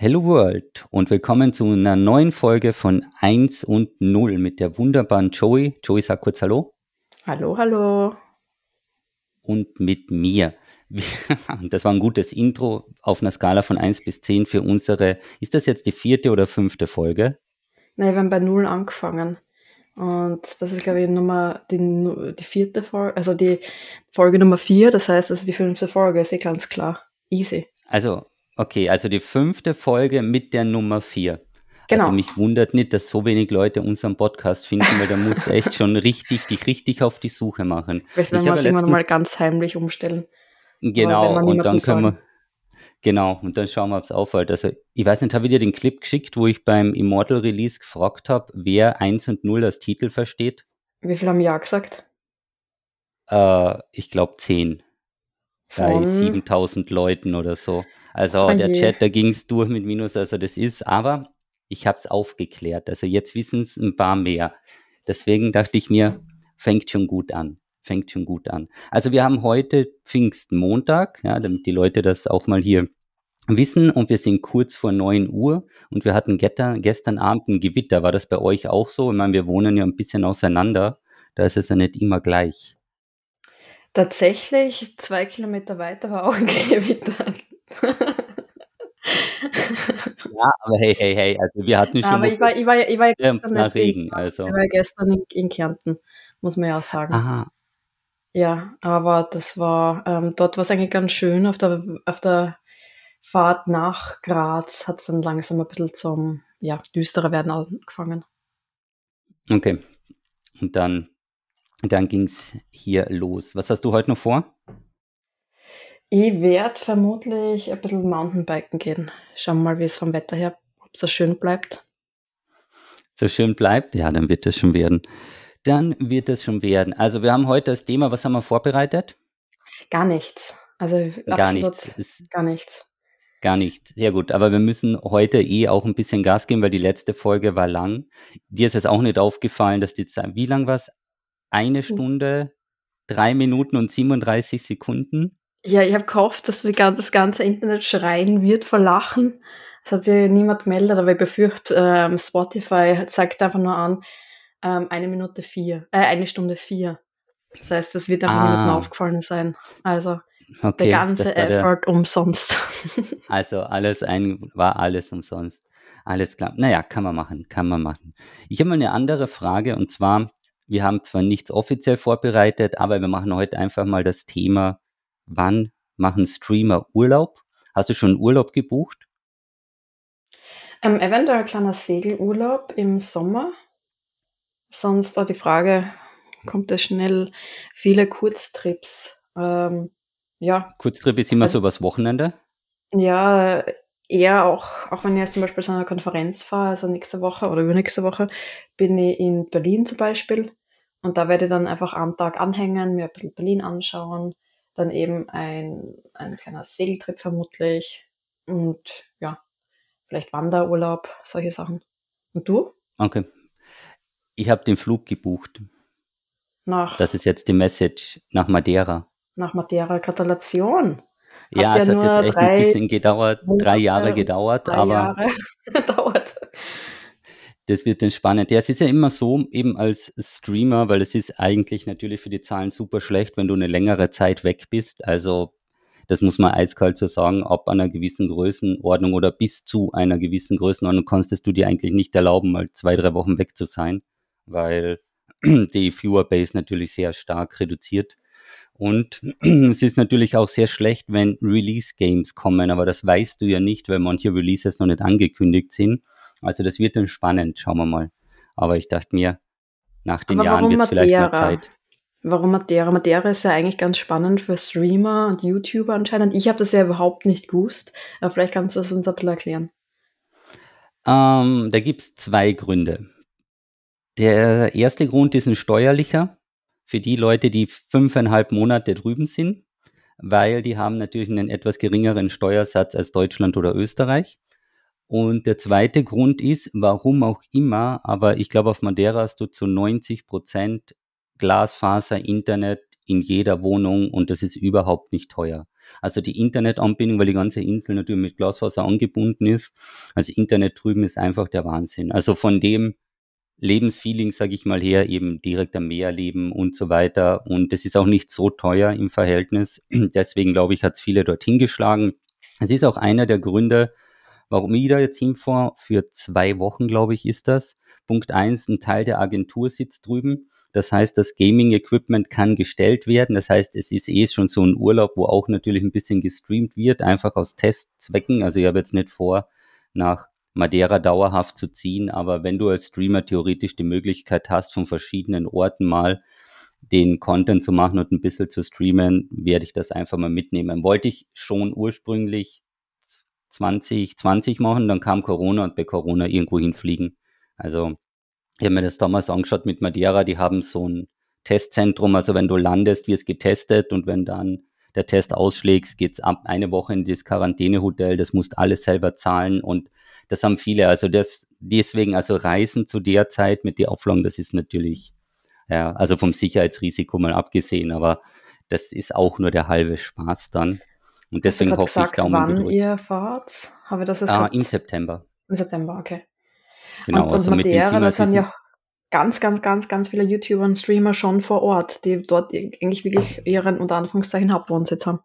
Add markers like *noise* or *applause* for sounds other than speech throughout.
Hello World und willkommen zu einer neuen Folge von 1 und 0 mit der wunderbaren Joey. Joey, sag kurz Hallo. Hallo, hallo. Und mit mir. *laughs* Das war ein gutes Intro auf einer Skala von 1 bis 10 für unsere, ist das jetzt die vierte oder fünfte Folge? Nein, wir haben bei 0 angefangen. Und das ist, glaube ich, Nummer, die, die vierte Folge, also die Folge Nummer 4, das heißt, das ist die fünfte Folge, ist eh ganz klar. Easy. Also, Okay, also die fünfte Folge mit der Nummer vier. Genau. Also mich wundert nicht, dass so wenig Leute unseren Podcast finden, weil da musst du echt schon richtig, dich richtig auf die Suche machen. Vielleicht werden wir es irgendwann mal ganz heimlich umstellen. Genau, und dann können wir, genau, und dann schauen wir, ob es auffällt. Also, ich weiß nicht, habe ich dir den Clip geschickt, wo ich beim Immortal Release gefragt habe, wer 1 und 0 als Titel versteht? Wie viel haben Ja gesagt? Äh, ich glaube 10. Bei 7000 Leuten oder so. Also oh der Chat, da ging es durch mit Minus, also das ist, aber ich habe es aufgeklärt. Also jetzt wissen es ein paar mehr. Deswegen dachte ich mir, fängt schon gut an. Fängt schon gut an. Also wir haben heute Pfingstmontag, ja, damit die Leute das auch mal hier wissen und wir sind kurz vor 9 Uhr und wir hatten gestern, gestern Abend ein Gewitter. War das bei euch auch so? Ich meine, wir wohnen ja ein bisschen auseinander. Da ist es ja nicht immer gleich. Tatsächlich, zwei Kilometer weiter war auch ein *laughs* Gewitter ja, aber hey, hey, hey, also wir hatten schon. Aber ich war, ich war, ich war gestern nach Regen, also. Ich war gestern in, in, Kärnten, muss man ja auch sagen. Aha. Ja, aber das war, ähm, dort war es eigentlich ganz schön. Auf der, auf der Fahrt nach Graz hat es dann langsam ein bisschen zum, ja, düsterer werden angefangen. Okay. Und dann, dann ging es hier los. Was hast du heute noch vor? Ich werde vermutlich ein bisschen Mountainbiken gehen. Schauen wir mal, wie es vom Wetter her, ob es so schön bleibt. So schön bleibt? Ja, dann wird es schon werden. Dann wird es schon werden. Also wir haben heute das Thema, was haben wir vorbereitet? Gar nichts. Also gar nichts. Gar nichts. Gar nichts. Sehr gut. Aber wir müssen heute eh auch ein bisschen Gas geben, weil die letzte Folge war lang. Dir ist jetzt auch nicht aufgefallen, dass die Zeit, wie lang war es? Eine hm. Stunde, drei Minuten und 37 Sekunden? Ja, ich habe gehofft, dass das ganze Internet schreien wird vor Lachen. Es hat sich niemand gemeldet, aber ich befürchte, ähm, Spotify zeigt einfach nur an, ähm, eine Minute vier, äh, eine Stunde vier. Das heißt, es wird einfach ah. niemandem aufgefallen sein. Also okay, der ganze Effort der... umsonst. *laughs* also alles ein, war alles umsonst. Alles klar. Naja, kann man machen, kann man machen. Ich habe mal eine andere Frage und zwar, wir haben zwar nichts offiziell vorbereitet, aber wir machen heute einfach mal das Thema wann machen Streamer Urlaub? Hast du schon Urlaub gebucht? Ähm, eventuell ein kleiner Segelurlaub im Sommer. Sonst auch die Frage, kommt es schnell viele Kurztrips? Ähm, ja. Kurztrip ist immer also, so was Wochenende? Ja, eher auch, auch wenn ich jetzt zum Beispiel zu einer Konferenz fahre, also nächste Woche oder übernächste Woche, bin ich in Berlin zum Beispiel. Und da werde ich dann einfach am Tag anhängen, mir ein bisschen Berlin anschauen, dann eben ein, ein kleiner Segeltrip vermutlich und ja, vielleicht Wanderurlaub, solche Sachen. Und du? Okay. Ich habe den Flug gebucht. Nach? Das ist jetzt die Message nach Madeira. Nach Madeira, Gratulation. Ja, es hat jetzt echt ein bisschen gedauert, drei Jahre gedauert, drei aber. Jahre *laughs* gedauert das wird dann spannend. Ja, es ist ja immer so, eben als Streamer, weil es ist eigentlich natürlich für die Zahlen super schlecht, wenn du eine längere Zeit weg bist. Also das muss man eiskalt so sagen, ab einer gewissen Größenordnung oder bis zu einer gewissen Größenordnung konntest du dir eigentlich nicht erlauben, mal zwei, drei Wochen weg zu sein, weil *clears throat* die Viewer-Base natürlich sehr stark reduziert. Und *clears throat* es ist natürlich auch sehr schlecht, wenn Release-Games kommen, aber das weißt du ja nicht, weil manche Releases noch nicht angekündigt sind. Also das wird dann spannend, schauen wir mal. Aber ich dachte mir, nach den Aber Jahren wird es vielleicht mal Zeit. Warum Madeira? Madeira ist ja eigentlich ganz spannend für Streamer und YouTuber anscheinend. Ich habe das ja überhaupt nicht gewusst. Aber vielleicht kannst du es uns ein bisschen erklären. Ähm, da gibt es zwei Gründe. Der erste Grund ist ein steuerlicher für die Leute, die fünfeinhalb Monate drüben sind, weil die haben natürlich einen etwas geringeren Steuersatz als Deutschland oder Österreich. Und der zweite Grund ist, warum auch immer, aber ich glaube, auf Madeira hast du zu 90 Prozent Glasfaser, Internet in jeder Wohnung und das ist überhaupt nicht teuer. Also die Internetanbindung, weil die ganze Insel natürlich mit Glasfaser angebunden ist. Also Internet drüben ist einfach der Wahnsinn. Also von dem Lebensfeeling, sage ich mal her, eben direkt am Meer leben und so weiter. Und das ist auch nicht so teuer im Verhältnis. *clears throat* Deswegen glaube ich, hat es viele dorthin geschlagen. Es ist auch einer der Gründe, warum da jetzt hinfahre. Für zwei Wochen, glaube ich, ist das. Punkt eins, ein Teil der Agentur sitzt drüben. Das heißt, das Gaming-Equipment kann gestellt werden. Das heißt, es ist eh schon so ein Urlaub, wo auch natürlich ein bisschen gestreamt wird, einfach aus Testzwecken. Also ich habe jetzt nicht vor, nach Madeira dauerhaft zu ziehen, aber wenn du als Streamer theoretisch die Möglichkeit hast, von verschiedenen Orten mal den Content zu machen und ein bisschen zu streamen, werde ich das einfach mal mitnehmen. Wollte ich schon ursprünglich 2020 machen, dann kam Corona und bei Corona irgendwo hinfliegen. Also ich habe mir das damals angeschaut mit Madeira, die haben so ein Testzentrum, also wenn du landest, wird es getestet und wenn dann der Test ausschlägt, geht's ab eine Woche in das Quarantänehotel, das musst alles selber zahlen und das haben viele. Also das, deswegen, also Reisen zu der Zeit mit der Auflagen, das ist natürlich, ja, also vom Sicherheitsrisiko mal abgesehen, aber das ist auch nur der halbe Spaß dann. Und deswegen hoffe gesagt, ich Daumen wann gedrückt. ihr fahrt? Habe das jetzt ah, im September. Im September, okay. Genau, und, also und Madeira, das sind ja ganz, ganz, ganz, ganz viele YouTuber und Streamer schon vor Ort, die dort eigentlich wirklich ihren unter Anführungszeichen Hauptwohnsitz haben.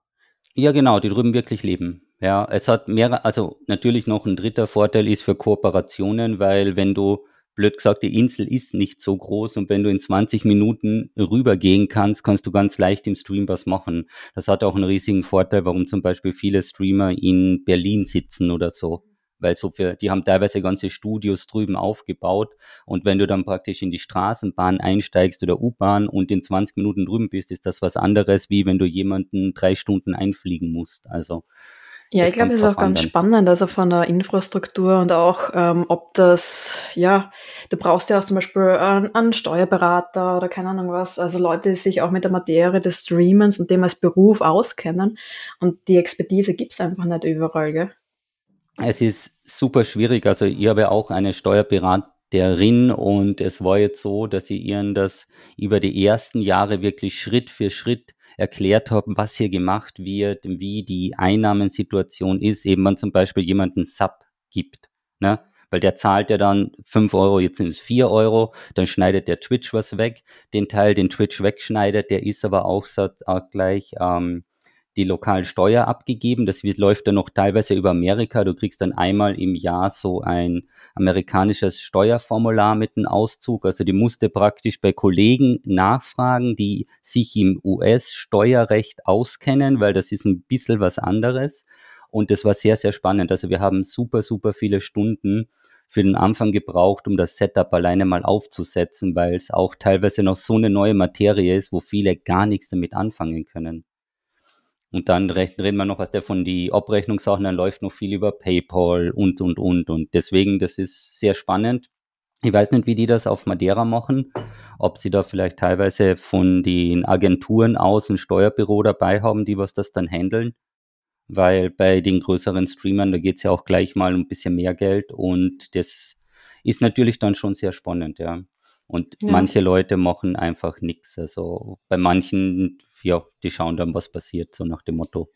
Ja, genau, die drüben wirklich leben. Ja, es hat mehrere, also natürlich noch ein dritter Vorteil ist für Kooperationen, weil wenn du, blöd gesagt, die Insel ist nicht so groß und wenn du in 20 Minuten rübergehen kannst, kannst du ganz leicht im Stream was machen. Das hat auch einen riesigen Vorteil, warum zum Beispiel viele Streamer in Berlin sitzen oder so weil so für, die haben teilweise ganze Studios drüben aufgebaut und wenn du dann praktisch in die Straßenbahn einsteigst oder U-Bahn und in 20 Minuten drüben bist, ist das was anderes, wie wenn du jemanden drei Stunden einfliegen musst. Also ja, ich glaube, es ist auch ganz spannend, also von der Infrastruktur und auch, ähm, ob das, ja, du brauchst ja auch zum Beispiel einen, einen, Steuerberater oder keine Ahnung was, also Leute, die sich auch mit der Materie des Streamens und dem als Beruf auskennen und die Expertise gibt's einfach nicht überall, gell? Es ist super schwierig, also ich habe auch eine Steuerberaterin und es war jetzt so, dass sie ihren das über die ersten Jahre wirklich Schritt für Schritt erklärt haben, was hier gemacht wird, wie die Einnahmensituation ist, eben wenn zum Beispiel jemanden Sub gibt, ne? Weil der zahlt ja dann fünf Euro, jetzt sind es vier Euro, dann schneidet der Twitch was weg. Den Teil, den Twitch wegschneidet, der ist aber auch, auch gleich ähm, die lokalen Steuer abgegeben. Das wird, läuft dann noch teilweise über Amerika. Du kriegst dann einmal im Jahr so ein amerikanisches Steuerformular mit einem Auszug. Also die musste praktisch bei Kollegen nachfragen, die sich im US-Steuerrecht auskennen, weil das ist ein bisschen was anderes. Und das war sehr, sehr spannend. Also wir haben super, super viele Stunden für den Anfang gebraucht, um das Setup alleine mal aufzusetzen, weil es auch teilweise noch so eine neue Materie ist, wo viele gar nichts damit anfangen können. Und dann reden wir noch was davon, die Abrechnungssachen, dann läuft noch viel über PayPal und, und, und. Und deswegen, das ist sehr spannend. Ich weiß nicht, wie die das auf Madeira machen, ob sie da vielleicht teilweise von den Agenturen aus ein Steuerbüro dabei haben, die was das dann handeln. Weil bei den größeren Streamern, da geht es ja auch gleich mal um ein bisschen mehr Geld und das ist natürlich dann schon sehr spannend, ja. Und ja. manche Leute machen einfach nichts. Also bei manchen ja, die schauen dann, was passiert, so nach dem Motto.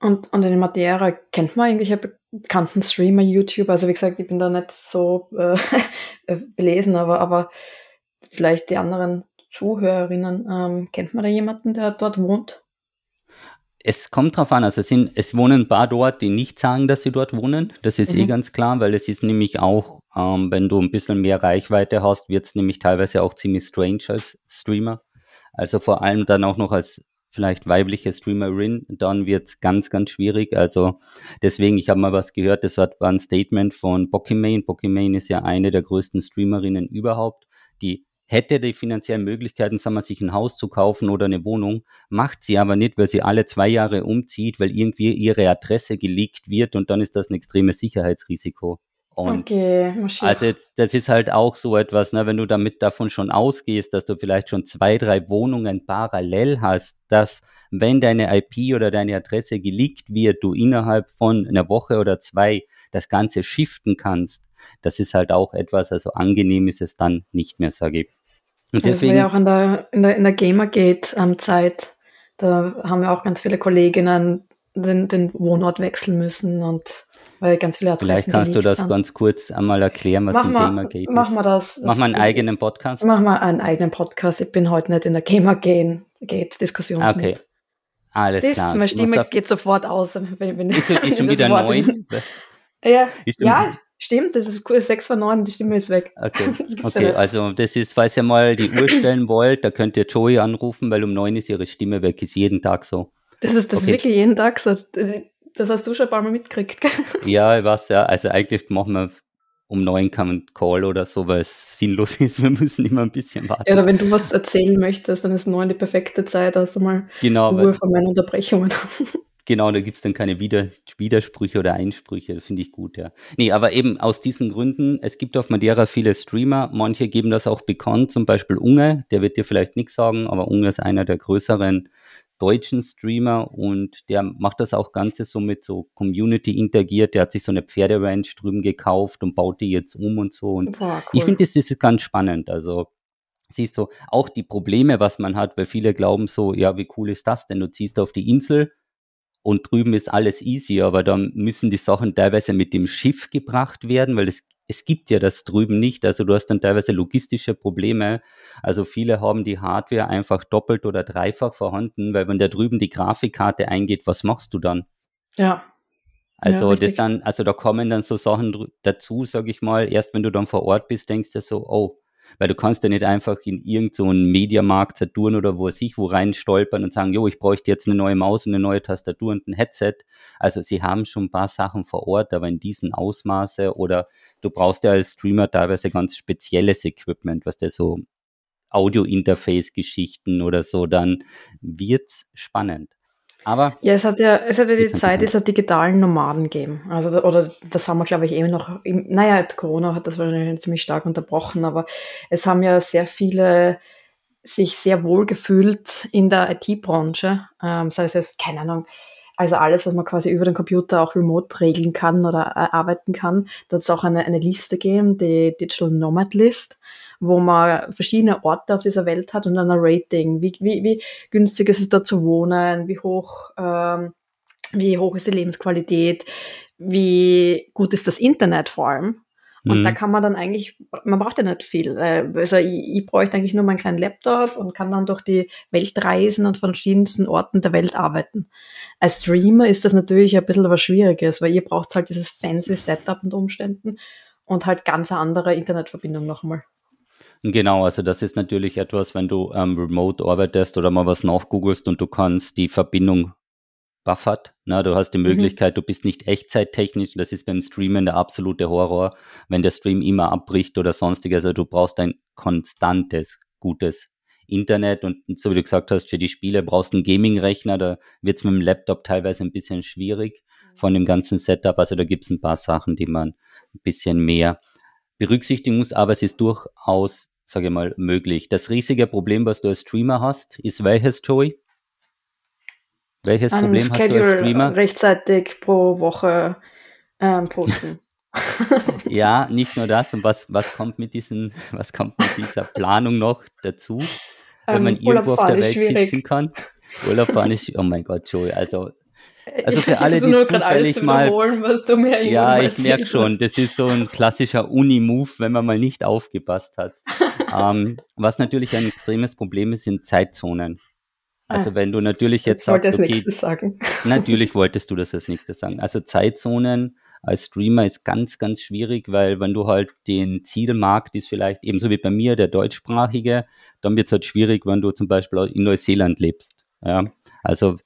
Und, und in Madeira kennt man irgendwelche bekannten Streamer, YouTube? Also wie gesagt, ich bin da nicht so *laughs* äh, belesen, aber, aber vielleicht die anderen Zuhörerinnen, ähm, kennt man da jemanden, der dort wohnt? Es kommt drauf an, also es, sind, es wohnen ein paar dort, die nicht sagen, dass sie dort wohnen. Das ist eh mhm. eh ganz klar, weil es ist nämlich auch, ähm, wenn du ein bisschen mehr Reichweite hast, wird es nämlich teilweise auch ziemlich strange als Streamer. Also vor allem dann auch noch als vielleicht weibliche Streamerin, dann wird ganz, ganz schwierig. Also deswegen, ich habe mal was gehört, das war ein Statement von Pokimane. Pokimane ist ja eine der größten Streamerinnen überhaupt. Die hätte die finanziellen Möglichkeiten, sagen wir, sich ein Haus zu kaufen oder eine Wohnung, macht sie aber nicht, weil sie alle zwei Jahre umzieht, weil irgendwie ihre Adresse geleakt wird und dann ist das ein extremes Sicherheitsrisiko. Und okay, also jetzt, das ist halt auch so etwas, ne, wenn du damit davon schon ausgehst, dass du vielleicht schon zwei, drei Wohnungen parallel hast, dass wenn deine IP oder deine Adresse geleakt wird, du innerhalb von einer Woche oder zwei das Ganze shiften kannst, das ist halt auch etwas, also angenehm ist es dann nicht mehr, sage ich. Und deswegen, das war ja auch in der, in der, in der Gamergate-Zeit. Da haben ja auch ganz viele Kolleginnen den, den Wohnort wechseln müssen und weil ganz viele Adressen Vielleicht kannst du das haben. ganz kurz einmal erklären, was mach ein Gamergate ist. Mach mal das. Mach mal einen eigenen Podcast. Mach mal einen eigenen Podcast. Ich bin heute nicht in der Gamergate-Diskussionsmut. Okay. Alles Siehst, klar. Meine Stimme geht sofort aus. Wenn, wenn ist, *laughs* ist schon wieder neun? *laughs* ja, ja stimmt. Das ist sechs von neun. Die Stimme ist weg. Okay, *laughs* okay also das ist, falls ihr mal die Uhr stellen wollt, da könnt ihr Joey anrufen, weil um neun ist ihre Stimme weg. Ist jeden Tag so. Das ist, das okay. ist wirklich jeden Tag so. Das hast du schon ein paar Mal mitgekriegt. ja, was ja. Also eigentlich machen wir um neun kann man Call oder so, weil es sinnlos *laughs* ist. Wir müssen immer ein bisschen warten. Ja, oder wenn du was erzählen möchtest, dann ist neun die perfekte Zeit. du mal genau, Ruhe von meinen Unterbrechungen. *laughs* Genau, da gibt es dann keine Wider Widersprüche oder Einsprüche, finde ich gut, ja. Nee, aber eben aus diesen Gründen, es gibt auf Madeira viele Streamer, manche geben das auch bekannt, zum Beispiel Unge, der wird dir vielleicht nichts sagen, aber Unge ist einer der größeren deutschen Streamer und der macht das auch Ganze so mit so Community interagiert. Der hat sich so eine Pferderanch drüben gekauft und baut die jetzt um und so. Und Boah, cool. ich finde, das ist ganz spannend. Also siehst du, auch die Probleme, was man hat, weil viele glauben so, ja, wie cool ist das denn? Du ziehst auf die Insel und drüben ist alles easy, aber dann müssen die Sachen teilweise mit dem Schiff gebracht werden, weil es es gibt ja das drüben nicht. Also du hast dann teilweise logistische Probleme. Also viele haben die Hardware einfach doppelt oder dreifach vorhanden, weil wenn da drüben die Grafikkarte eingeht, was machst du dann? Ja. Also ja, das dann, also da kommen dann so Sachen dazu, sag ich mal. Erst wenn du dann vor Ort bist, denkst du so, oh, weil du kannst ja nicht einfach in irgendeinen so Mediamarkt, Saturn oder wo sich wo rein stolpern und sagen, jo, ich bräuchte jetzt eine neue Maus eine neue Tastatur und ein Headset. Also sie haben schon ein paar Sachen vor Ort, aber in diesem Ausmaße oder du brauchst ja als Streamer teilweise ganz spezielles Equipment, was der so Audio-Interface-Geschichten oder so, dann wird's spannend. Aber ja, es hat ja, es hat ja die Zeit dieser digitalen Nomaden gegeben. Also, oder das haben wir, glaube ich, eben noch, im, naja, Corona hat das wahrscheinlich ziemlich stark unterbrochen, aber es haben ja sehr viele sich sehr wohl gefühlt in der IT-Branche, ähm, sei es jetzt, keine Ahnung, also alles, was man quasi über den Computer auch remote regeln kann oder äh, arbeiten kann. Da hat es auch eine, eine Liste gegeben, die Digital Nomad List wo man verschiedene Orte auf dieser Welt hat und dann ein Rating. Wie, wie, wie günstig ist es da zu wohnen? Wie hoch, ähm, wie hoch ist die Lebensqualität? Wie gut ist das Internet vor allem? Und mhm. da kann man dann eigentlich, man braucht ja nicht viel. Äh, also ich, ich bräuchte eigentlich nur meinen kleinen Laptop und kann dann durch die Welt reisen und von verschiedensten Orten der Welt arbeiten. Als Streamer ist das natürlich ein bisschen was Schwieriges, weil ihr braucht halt dieses fancy Setup und Umständen und halt ganz andere Internetverbindung nochmal. Genau, also das ist natürlich etwas, wenn du ähm, remote arbeitest oder mal was nachgoogelst und du kannst die Verbindung buffert. Na, du hast die mhm. Möglichkeit, mhm. du bist nicht echtzeittechnisch. Das ist beim Streamen der absolute Horror, wenn der Stream immer abbricht oder sonstiges. Also du brauchst ein konstantes, gutes Internet und so wie du gesagt hast, für die Spiele brauchst du einen Gaming-Rechner. Da wird es mit dem Laptop teilweise ein bisschen schwierig mhm. von dem ganzen Setup. Also da gibt es ein paar Sachen, die man ein bisschen mehr berücksichtigen muss, aber es ist durchaus, sage ich mal, möglich. Das riesige Problem, was du als Streamer hast, ist welches, Joey? Welches Ein Problem Schedule hast du als Streamer? Rechtzeitig pro Woche ähm, posten. *laughs* ja, nicht nur das. Und was, was kommt mit diesen, was kommt mit dieser *laughs* Planung noch dazu? Wenn ähm, man irgendwo auf der Welt schwierig. sitzen kann. Urlaub fahren ist, oh mein Gott, Joey, also also für *laughs* alle, die zufällig mal, ja, ich merke schon, das ist so ein klassischer Uni-Move, wenn man mal nicht aufgepasst hat. Ähm, was natürlich ein extremes Problem ist, sind Zeitzonen. Also ah, wenn du natürlich jetzt, sagst, okay, sagen. *laughs* natürlich wolltest du das als nächstes sagen. Also Zeitzonen als Streamer ist ganz, ganz schwierig, weil wenn du halt den Zielmarkt ist vielleicht ebenso wie bei mir der deutschsprachige, dann wird es halt schwierig, wenn du zum Beispiel in Neuseeland lebst. Ja, also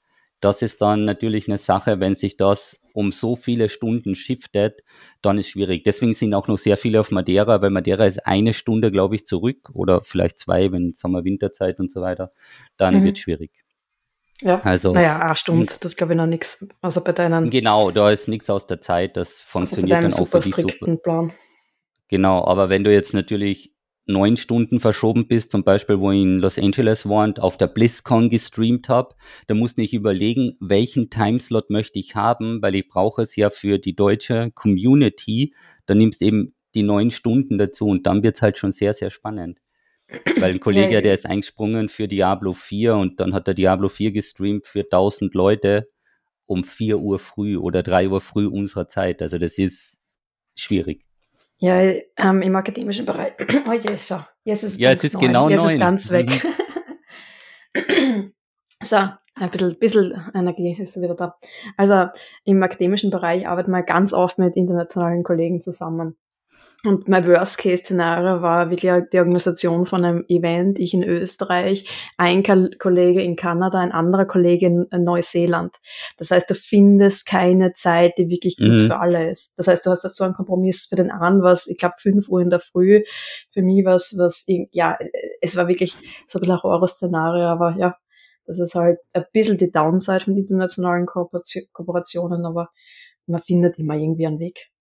das ist dann natürlich eine Sache, wenn sich das um so viele Stunden shiftet, dann ist schwierig. Deswegen sind auch noch sehr viele auf Madeira, weil Madeira ist eine Stunde, glaube ich, zurück oder vielleicht zwei, wenn Sommer, Winterzeit und so weiter, dann mhm. wird schwierig. Ja, also, naja, eine Stunde, das glaube ich noch nichts. Also bei deinen. Genau, da ist nichts aus der Zeit, das funktioniert also dann auch für die super. Plan. Genau, aber wenn du jetzt natürlich neun Stunden verschoben bist, zum Beispiel, wo ich in Los Angeles war und auf der BlizzCon gestreamt habe, da musste ich überlegen, welchen Timeslot möchte ich haben, weil ich brauche es ja für die deutsche Community. Dann nimmst du eben die neun Stunden dazu und dann wird es halt schon sehr, sehr spannend. Weil ein Kollege, der ist eingesprungen für Diablo 4 und dann hat er Diablo 4 gestreamt für 1000 Leute um 4 Uhr früh oder 3 Uhr früh unserer Zeit. Also das ist schwierig. Ja, ähm, im akademischen Bereich. *clears throat* Oh je, so. Jetzt ist, ja, jetzt ist genau Jetzt neun. ist ganz weg. Mhm. *clears throat* so, ein bisschen, bisschen Energie ist wieder da. Also im akademischen Bereich arbeiten wir ganz oft mit internationalen Kollegen zusammen. Und mein Worst-Case-Szenario war wirklich die Organisation von einem Event, ich in Österreich, ein Kollege in Kanada, ein anderer Kollege in Neuseeland. Das heißt, du findest keine Zeit, die wirklich gut mhm. für alle ist. Das heißt, du hast so einen Kompromiss für den einen, was, ich glaube, fünf Uhr in der Früh, für mich was, was, ja, es war wirklich so ein bisschen ein Horror-Szenario, aber ja, das ist halt ein bisschen die Downside von internationalen Kooperationen, aber man findet immer irgendwie einen Weg.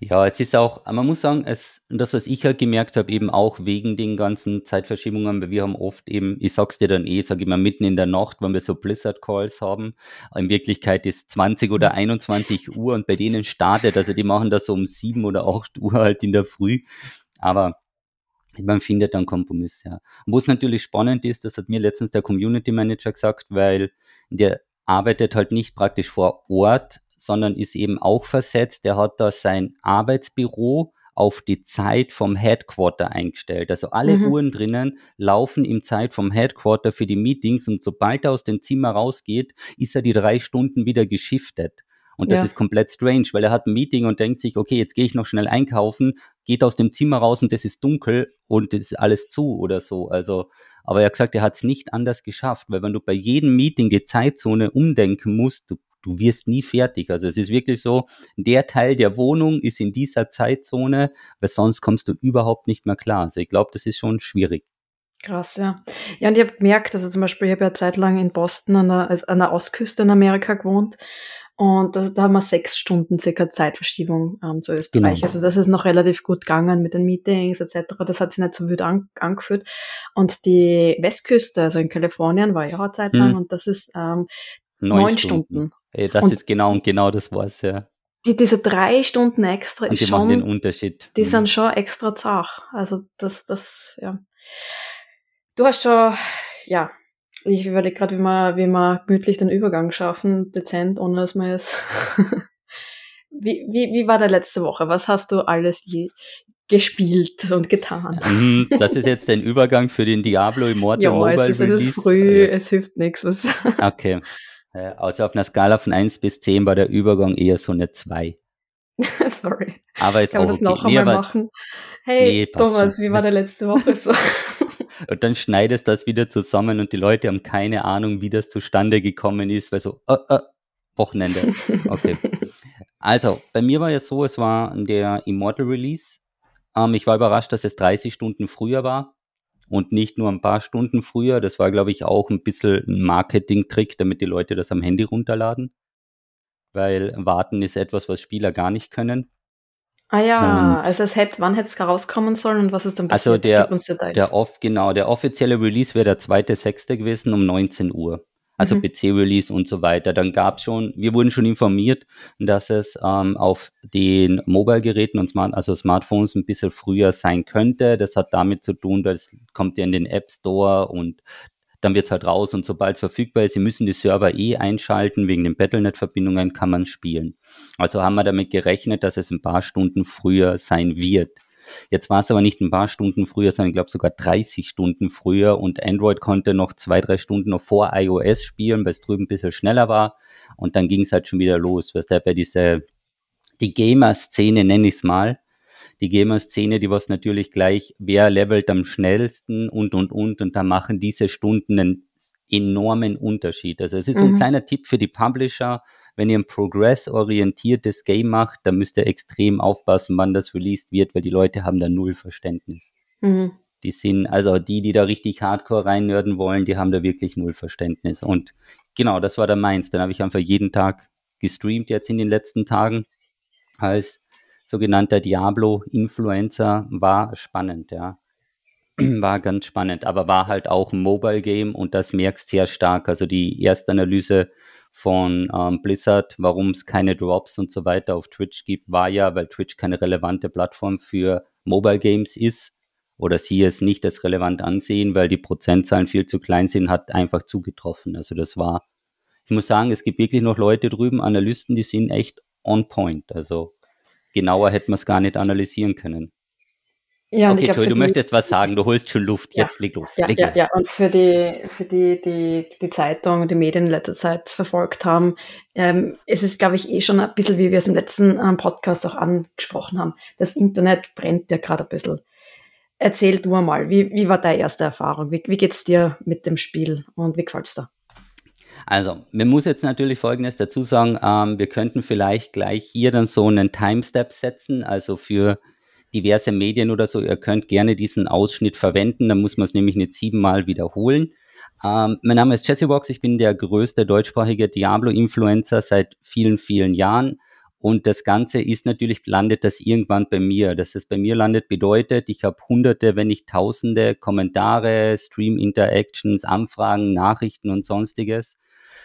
Ja, es ist auch, man muss sagen, es, das, was ich halt gemerkt habe, eben auch wegen den ganzen Zeitverschiebungen, weil wir haben oft eben, ich sag's dir dann eh, sag ich mal, mitten in der Nacht, wenn wir so Blizzard-Calls haben, in Wirklichkeit ist 20 oder 21 *laughs* Uhr und bei denen startet, also die machen das so um 7 oder 8 Uhr halt in der Früh, aber man findet dann Kompromiss, ja. Wo es natürlich spannend ist, das hat mir letztens der Community Manager gesagt, weil der arbeitet halt nicht praktisch vor Ort, sondern ist eben auch versetzt. Der hat da sein Arbeitsbüro auf die Zeit vom Headquarter eingestellt. Also alle mhm. Uhren drinnen laufen im Zeit vom Headquarter für die Meetings und sobald er aus dem Zimmer rausgeht, ist er die drei Stunden wieder geschiftet. Und das ja. ist komplett strange, weil er hat ein Meeting und denkt sich, okay, jetzt gehe ich noch schnell einkaufen, geht aus dem Zimmer raus und es ist dunkel und es ist alles zu oder so. Also, aber er hat gesagt, er hat es nicht anders geschafft, weil wenn du bei jedem Meeting die Zeitzone umdenken musst, du du wirst nie fertig. Also es ist wirklich so, der Teil der Wohnung ist in dieser Zeitzone, weil sonst kommst du überhaupt nicht mehr klar. Also ich glaube, das ist schon schwierig. Krass, ja. Ja, und ich habe gemerkt, also zum Beispiel, ich habe ja zeitlang in Boston an der, also an der Ostküste in Amerika gewohnt und das, da haben wir sechs Stunden circa Zeitverschiebung ähm, zu Österreich. Genau. Also das ist noch relativ gut gegangen mit den Meetings etc. Das hat sich nicht so wild an, angeführt. Und die Westküste, also in Kalifornien, war ja eine Zeit lang hm. und das ist ähm, neun, neun Stunden. Stunden. Ey, das und ist genau und genau das war's, ja. Die, diese drei Stunden extra und ist die schon, machen den Unterschied. Die mhm. sind schon extra zart. Also das, das, ja. Du hast schon, ja, ich überlege gerade, wie wir, wie wir gemütlich den Übergang schaffen, dezent, ohne dass wir es. *laughs* wie, wie, wie war der letzte Woche? Was hast du alles je gespielt und getan? Mhm, das ist jetzt ein Übergang für den Diablo *laughs* Immortal ja, Mobile es ist, es ist früh, es hilft nichts. Okay. Äh, also auf einer Skala von 1 bis 10 war der Übergang eher so eine 2. *laughs* Sorry. Aber ist Kann man das okay. noch einmal nee, machen? Hey, nee, Thomas, schon. wie war der letzte Woche so? *laughs* und dann schneidest das wieder zusammen und die Leute haben keine Ahnung, wie das zustande gekommen ist, weil so, uh, uh, Wochenende. Okay. *laughs* also, bei mir war ja so, es war der Immortal Release. Ähm, ich war überrascht, dass es 30 Stunden früher war und nicht nur ein paar Stunden früher. Das war, glaube ich, auch ein bisschen ein Marketing-Trick, damit die Leute das am Handy runterladen. Weil warten ist etwas, was Spieler gar nicht können. Ah ja, und also es hätte, wann hätte es rauskommen sollen und was ist dann also passiert? Also der, der off, genau, der offizielle Release wäre der zweite Sechste gewesen um 19 Uhr also mhm. PC-Release und so weiter. Dann gab es schon, wir wurden schon informiert, dass es ähm, auf den Mobile-Geräten und Smart, also Smartphones ein bisschen früher sein könnte. Das hat damit zu tun, dass kommt ja in den App Store und dann wird es halt raus und sobald es verfügbar ist, sie müssen die Server eh einschalten, wegen den Battlenet-Verbindungen kann man spielen. Also haben wir damit gerechnet, dass es ein paar Stunden früher sein wird. Jetzt war es aber nicht ein paar Stunden früher, sondern ich glaube sogar 30 Stunden früher. Und Android konnte noch zwei, drei Stunden noch vor iOS spielen, weil es drüben ein bisschen schneller war. Und dann ging es halt schon wieder los. Weißt du, bei diese, die Gamer-Szene nenne ich es mal, die Gamer-Szene, die was natürlich gleich, wer levelt am schnellsten und, und, und, und da machen diese Stunden einen enormen Unterschied. Also es ist mhm. so ein mhm. kleiner Tipp für die Publisher, wenn ihr ein progress-orientiertes Game macht, dann müsst ihr extrem aufpassen, wann das released wird, weil die Leute haben da null Verständnis. Mhm. Die sind, also die, die da richtig hardcore reinnörden wollen, die haben da wirklich null Verständnis. Und genau, das war der meins. Dann habe ich einfach jeden Tag gestreamt jetzt in den letzten Tagen als sogenannter Diablo-Influencer. War spannend, ja. *clears throat* War ganz spannend, aber war halt auch ein Mobile-Game und das merkst sehr stark. Also die erste Analyse von ähm, Blizzard, warum es keine Drops und so weiter auf Twitch gibt, war ja, weil Twitch keine relevante Plattform für Mobile Games ist. oder sie es nicht als relevant ansehen, weil die Prozentzahlen viel zu klein sind, hat einfach zugetroffen. Also das war, ich muss sagen, es gibt wirklich noch Leute drüben, Analysten, die sind echt on point. Also genauer hätte man es gar nicht analysieren können. Ja, okay, Joy, du die, möchtest was sagen, du holst schon Luft, ja, jetzt leg los. Ja, leg ja, los. ja, und für die, für die, die, die Zeitung und die Medien in letzter Zeit verfolgt haben, ähm, es ist, glaube ich, eh schon ein bisschen, wie wir es im letzten ähm, Podcast auch angesprochen haben. Das Internet brennt ja gerade ein bisschen. Erzähl du mal, wie, wie war deine erste Erfahrung? Wie, wie geht's dir mit dem Spiel und wie gefällt's dir? Also, man muss jetzt natürlich Folgendes dazu sagen, ähm, wir könnten vielleicht gleich hier dann so einen Timestep setzen, also für diverse Medien oder so. Ihr könnt gerne diesen Ausschnitt verwenden, dann muss man es nämlich nicht siebenmal wiederholen. Ähm, mein Name ist Jesse Box, ich bin der größte deutschsprachige Diablo-Influencer seit vielen, vielen Jahren. Und das Ganze ist natürlich, landet das irgendwann bei mir. Dass es bei mir landet, bedeutet, ich habe hunderte, wenn nicht tausende Kommentare, Stream-Interactions, Anfragen, Nachrichten und sonstiges,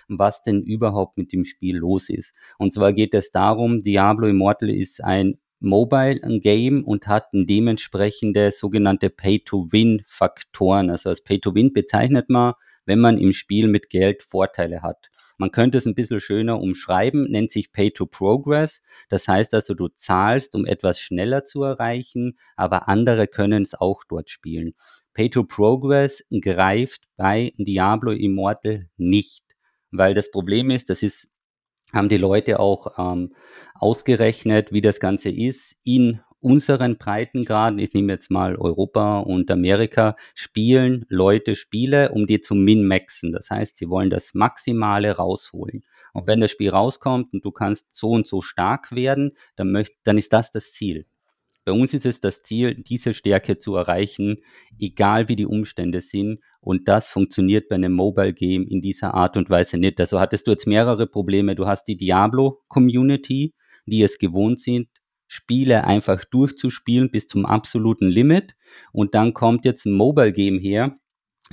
was denn überhaupt mit dem Spiel los ist. Und zwar geht es darum, Diablo Immortal ist ein Mobile Game und hat dementsprechende sogenannte Pay-to-Win-Faktoren. Also als Pay-to-Win bezeichnet man, wenn man im Spiel mit Geld Vorteile hat. Man könnte es ein bisschen schöner umschreiben, nennt sich Pay-to-Progress. Das heißt also, du zahlst, um etwas schneller zu erreichen, aber andere können es auch dort spielen. Pay-to-Progress greift bei Diablo Immortal nicht, weil das Problem ist, das ist haben die Leute auch ähm, ausgerechnet, wie das Ganze ist. In unseren Breitengraden, ich nehme jetzt mal Europa und Amerika, spielen Leute Spiele, um die zu min-maxen. Das heißt, sie wollen das Maximale rausholen. Und wenn das Spiel rauskommt und du kannst so und so stark werden, dann, möcht, dann ist das das Ziel. Bei uns ist es das Ziel, diese Stärke zu erreichen, egal wie die Umstände sind. Und das funktioniert bei einem Mobile Game in dieser Art und Weise nicht. Also hattest du jetzt mehrere Probleme. Du hast die Diablo Community, die es gewohnt sind, Spiele einfach durchzuspielen bis zum absoluten Limit. Und dann kommt jetzt ein Mobile Game her,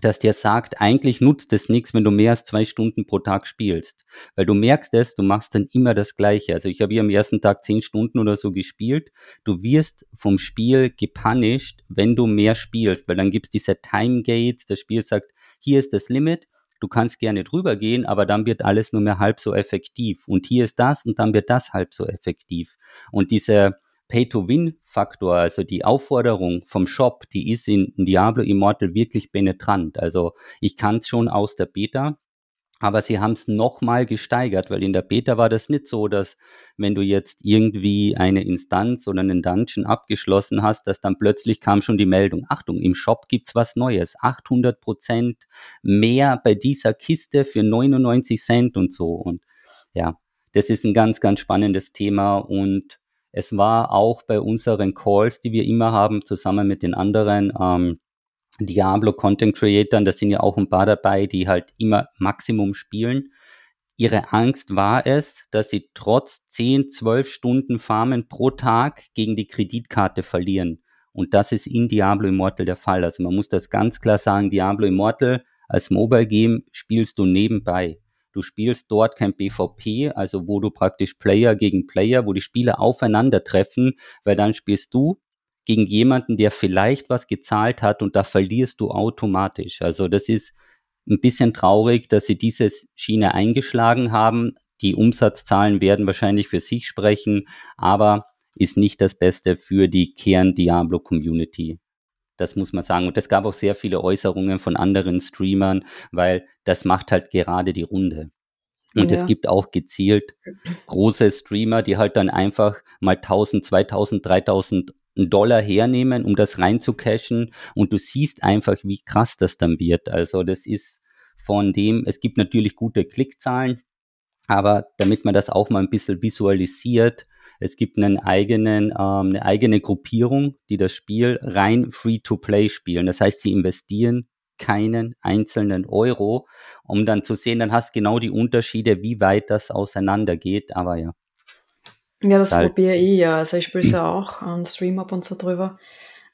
dass dir sagt, eigentlich nutzt es nichts, wenn du mehr als zwei Stunden pro Tag spielst. Weil du merkst es, du machst dann immer das Gleiche. Also ich habe hier am ersten Tag zehn Stunden oder so gespielt. Du wirst vom Spiel gepunished, wenn du mehr spielst, weil dann gibt's diese Time Gates. Das Spiel sagt, hier ist das Limit. Du kannst gerne drüber gehen, aber dann wird alles nur mehr halb so effektiv. Und hier ist das und dann wird das halb so effektiv. Und diese Pay-to-Win-Faktor, also die Aufforderung vom Shop, die ist in Diablo Immortal wirklich penetrant. Also ich kann es schon aus der Beta, aber sie haben es nochmal gesteigert, weil in der Beta war das nicht so, dass wenn du jetzt irgendwie eine Instanz oder einen Dungeon abgeschlossen hast, dass dann plötzlich kam schon die Meldung, Achtung, im Shop gibt's was Neues, 800 Prozent mehr bei dieser Kiste für 99 Cent und so. Und ja, das ist ein ganz, ganz spannendes Thema und es war auch bei unseren Calls, die wir immer haben, zusammen mit den anderen ähm, Diablo Content Creatern, da sind ja auch ein paar dabei, die halt immer Maximum spielen. Ihre Angst war es, dass sie trotz 10, 12 Stunden Farmen pro Tag gegen die Kreditkarte verlieren. Und das ist in Diablo Immortal der Fall. Also man muss das ganz klar sagen, Diablo Immortal als Mobile Game spielst du nebenbei. Du spielst dort kein BVP, also wo du praktisch Player gegen Player, wo die Spieler aufeinandertreffen, weil dann spielst du gegen jemanden, der vielleicht was gezahlt hat und da verlierst du automatisch. Also das ist ein bisschen traurig, dass sie diese Schiene eingeschlagen haben. Die Umsatzzahlen werden wahrscheinlich für sich sprechen, aber ist nicht das Beste für die Kern Diablo Community. Das muss man sagen. Und es gab auch sehr viele Äußerungen von anderen Streamern, weil das macht halt gerade die Runde. Und ja. es gibt auch gezielt große Streamer, die halt dann einfach mal 1000, 2000, 3000 Dollar hernehmen, um das reinzucashen. Und du siehst einfach, wie krass das dann wird. Also das ist von dem, es gibt natürlich gute Klickzahlen, aber damit man das auch mal ein bisschen visualisiert, es gibt einen eigenen, ähm, eine eigene Gruppierung, die das Spiel rein Free-to-Play spielen. Das heißt, sie investieren keinen einzelnen Euro, um dann zu sehen, dann hast du genau die Unterschiede, wie weit das auseinandergeht. Aber ja. Ja, das halt probiere ich ja. Also ich spiele es ja auch am Stream ab und so drüber.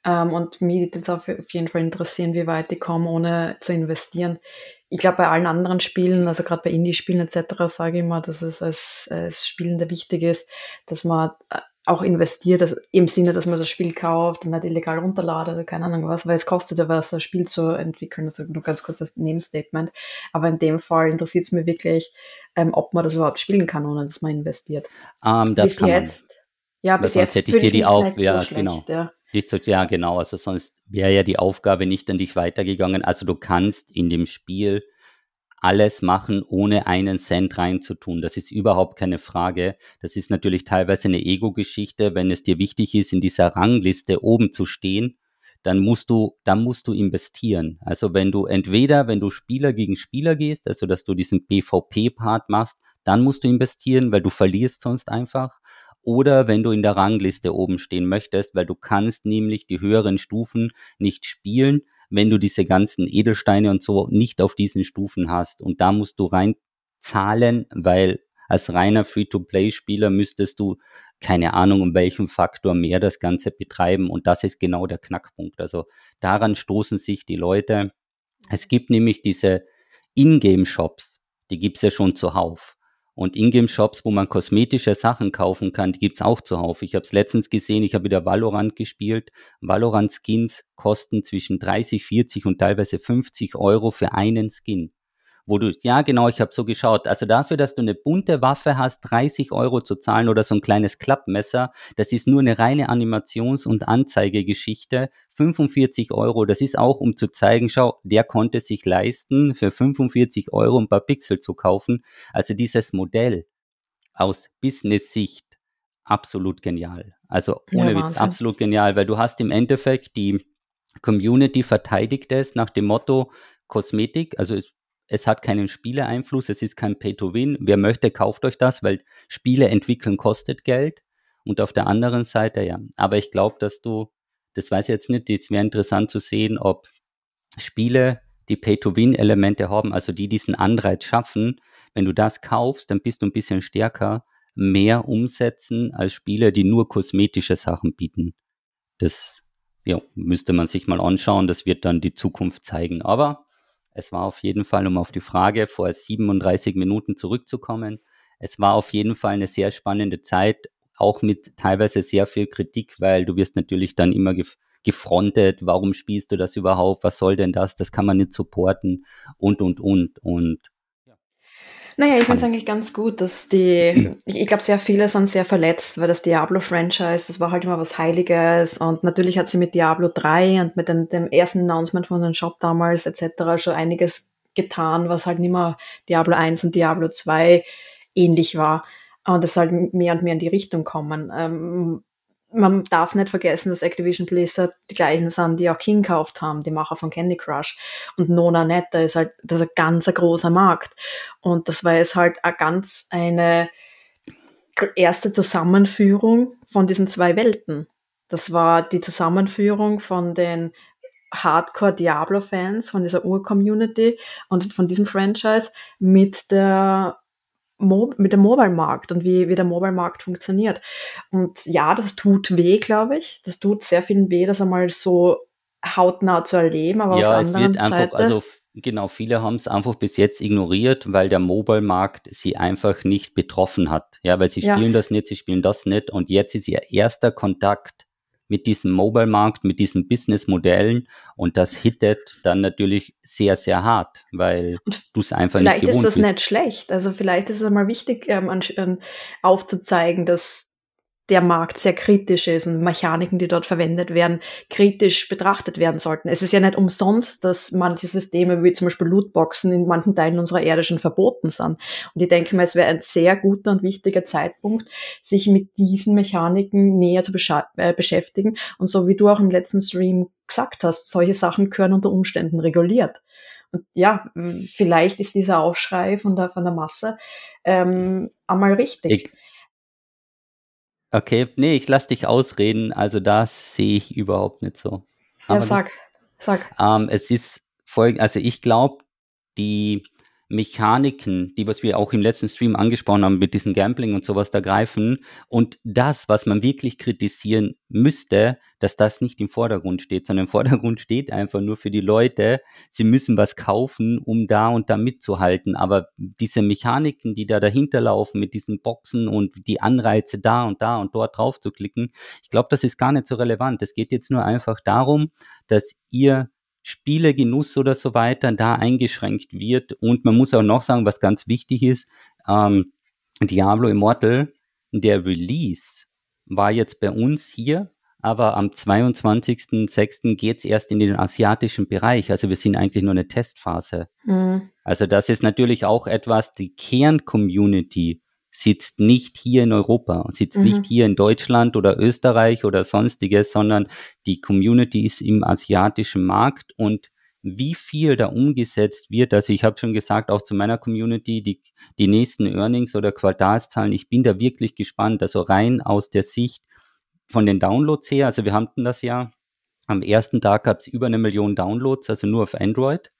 Ähm, und mich würde es auf jeden Fall interessieren, wie weit ich komme, ohne zu investieren ich glaube, bei allen anderen Spielen, also gerade bei Indie-Spielen etc., sage ich immer, dass es als, als Spielender wichtig ist, dass man äh, auch investiert, also im Sinne, dass man das Spiel kauft und nicht illegal runterladet oder keine Ahnung was, weil es kostet ja was, das Spiel zu entwickeln. Also nur ganz kurz das Nebenstatement. Aber in dem Fall interessiert es mir wirklich, ähm, ob man das überhaupt spielen kann, ohne dass man investiert. Um, ähm, das bis jetzt, man. ja, bis jetzt hätte ich dir die Auf, ja, so genau. Ja. Ja, genau. Also sonst wäre ja die Aufgabe nicht an dich weitergegangen. Also du kannst in dem Spiel alles machen, ohne einen Cent reinzutun. Das ist überhaupt keine Frage. Das ist natürlich teilweise eine Ego-Geschichte. Wenn es dir wichtig ist, in dieser Rangliste oben zu stehen, dann musst du, dann musst du investieren. Also wenn du entweder, wenn du Spieler gegen Spieler gehst, also dass du diesen PvP-Part machst, dann musst du investieren, weil du verlierst sonst einfach. Oder wenn du in der Rangliste oben stehen möchtest, weil du kannst nämlich die höheren Stufen nicht spielen, wenn du diese ganzen Edelsteine und so nicht auf diesen Stufen hast. Und da musst du rein zahlen, weil als reiner Free-to-Play-Spieler müsstest du keine Ahnung, um welchen Faktor mehr das Ganze betreiben. Und das ist genau der Knackpunkt. Also daran stoßen sich die Leute. Es gibt nämlich diese Ingame-Shops, die gibt's ja schon zuhauf. Und Ingame-Shops, wo man kosmetische Sachen kaufen kann, die gibt's auch zuhauf. Ich habe es letztens gesehen, ich habe wieder Valorant gespielt. Valorant-Skins kosten zwischen 30, 40 und teilweise 50 Euro für einen Skin wo du, ja genau, ich habe so geschaut, also dafür, dass du eine bunte Waffe hast, 30 Euro zu zahlen oder so ein kleines Klappmesser, das ist nur eine reine Animations- und Anzeigegeschichte, 45 Euro, das ist auch, um zu zeigen, schau, der konnte sich leisten, für 45 Euro ein paar Pixel zu kaufen. Also dieses Modell aus Business-Sicht absolut genial. Also ohne ja, Witz, absolut genial, weil du hast im Endeffekt die Community verteidigt es nach dem Motto Kosmetik, also es es hat keinen Spieleeinfluss, es ist kein Pay-to-Win. Wer möchte, kauft euch das, weil Spiele entwickeln kostet Geld. Und auf der anderen Seite, ja. Aber ich glaube, dass du, das weiß ich jetzt nicht, es wäre interessant zu sehen, ob Spiele, die Pay-to-Win-Elemente haben, also die diesen Anreiz schaffen, wenn du das kaufst, dann bist du ein bisschen stärker, mehr umsetzen als Spiele, die nur kosmetische Sachen bieten. Das ja, müsste man sich mal anschauen, das wird dann die Zukunft zeigen. Aber es war auf jeden Fall, um auf die Frage vor 37 Minuten zurückzukommen, es war auf jeden Fall eine sehr spannende Zeit, auch mit teilweise sehr viel Kritik, weil du wirst natürlich dann immer gef gefrontet, warum spielst du das überhaupt, was soll denn das, das kann man nicht supporten und, und, und. Und naja, ich finde es eigentlich ganz gut, dass die, ich, ich glaube, sehr viele sind sehr verletzt, weil das Diablo-Franchise, das war halt immer was Heiliges und natürlich hat sie mit Diablo 3 und mit den, dem ersten Announcement von dem Shop damals etc. schon einiges getan, was halt nicht mehr Diablo 1 und Diablo 2 ähnlich war und es halt mehr und mehr in die Richtung kommen. Ähm, man darf nicht vergessen, dass Activision Blizzard die gleichen sind, die auch King gekauft haben, die Macher von Candy Crush. Und Nona Netta ist halt, das ist ein ganz großer Markt. Und das war jetzt halt eine ganz eine erste Zusammenführung von diesen zwei Welten. Das war die Zusammenführung von den Hardcore Diablo-Fans, von dieser Ur-Community und von diesem Franchise mit der Mo mit dem Mobile-Markt und wie, wie der Mobile-Markt funktioniert. Und ja, das tut weh, glaube ich. Das tut sehr vielen weh, das einmal so hautnah zu erleben, aber ja, auf der anderen einfach, Seite. Also genau, viele haben es einfach bis jetzt ignoriert, weil der Mobile-Markt sie einfach nicht betroffen hat. Ja, weil sie spielen ja. das nicht, sie spielen das nicht und jetzt ist ihr erster Kontakt mit diesem Mobile-Markt, mit diesen Business-Modellen und das hittet dann natürlich sehr, sehr hart, weil du es einfach nicht gewohnt bist. Vielleicht ist das bist. nicht schlecht. Also vielleicht ist es einmal wichtig, ähm, aufzuzeigen, dass der Markt sehr kritisch ist und Mechaniken, die dort verwendet werden, kritisch betrachtet werden sollten. Es ist ja nicht umsonst, dass manche Systeme wie zum Beispiel Lootboxen in manchen Teilen unserer Erde schon verboten sind. Und ich denke mal, es wäre ein sehr guter und wichtiger Zeitpunkt, sich mit diesen Mechaniken näher zu äh, beschäftigen. Und so wie du auch im letzten Stream gesagt hast, solche Sachen gehören unter Umständen reguliert. Und ja, vielleicht ist dieser Aufschrei von der, von der Masse ähm, einmal richtig. Ich Okay, nee, ich lass dich ausreden. Also das sehe ich überhaupt nicht so. Aber ja, sag, sag. Ähm, es ist folgend, also ich glaube, die Mechaniken, die was wir auch im letzten Stream angesprochen haben, mit diesem Gambling und sowas da greifen. Und das, was man wirklich kritisieren müsste, dass das nicht im Vordergrund steht, sondern im Vordergrund steht einfach nur für die Leute, sie müssen was kaufen, um da und da mitzuhalten. Aber diese Mechaniken, die da dahinter laufen, mit diesen Boxen und die Anreize da und da und dort drauf zu klicken, ich glaube, das ist gar nicht so relevant. Es geht jetzt nur einfach darum, dass ihr Spielegenuss oder so weiter da eingeschränkt wird. Und man muss auch noch sagen, was ganz wichtig ist, ähm, Diablo Immortal, der Release war jetzt bei uns hier, aber am 22.06. geht es erst in den asiatischen Bereich. Also wir sind eigentlich nur eine Testphase. Mhm. Also das ist natürlich auch etwas, die Kern-Community sitzt nicht hier in Europa und sitzt mhm. nicht hier in Deutschland oder Österreich oder sonstiges, sondern die Community ist im asiatischen Markt und wie viel da umgesetzt wird. Also ich habe schon gesagt, auch zu meiner Community, die, die nächsten Earnings oder Quartalszahlen, ich bin da wirklich gespannt. Also rein aus der Sicht von den Downloads her, also wir hatten das ja, am ersten Tag gab es über eine Million Downloads, also nur auf Android.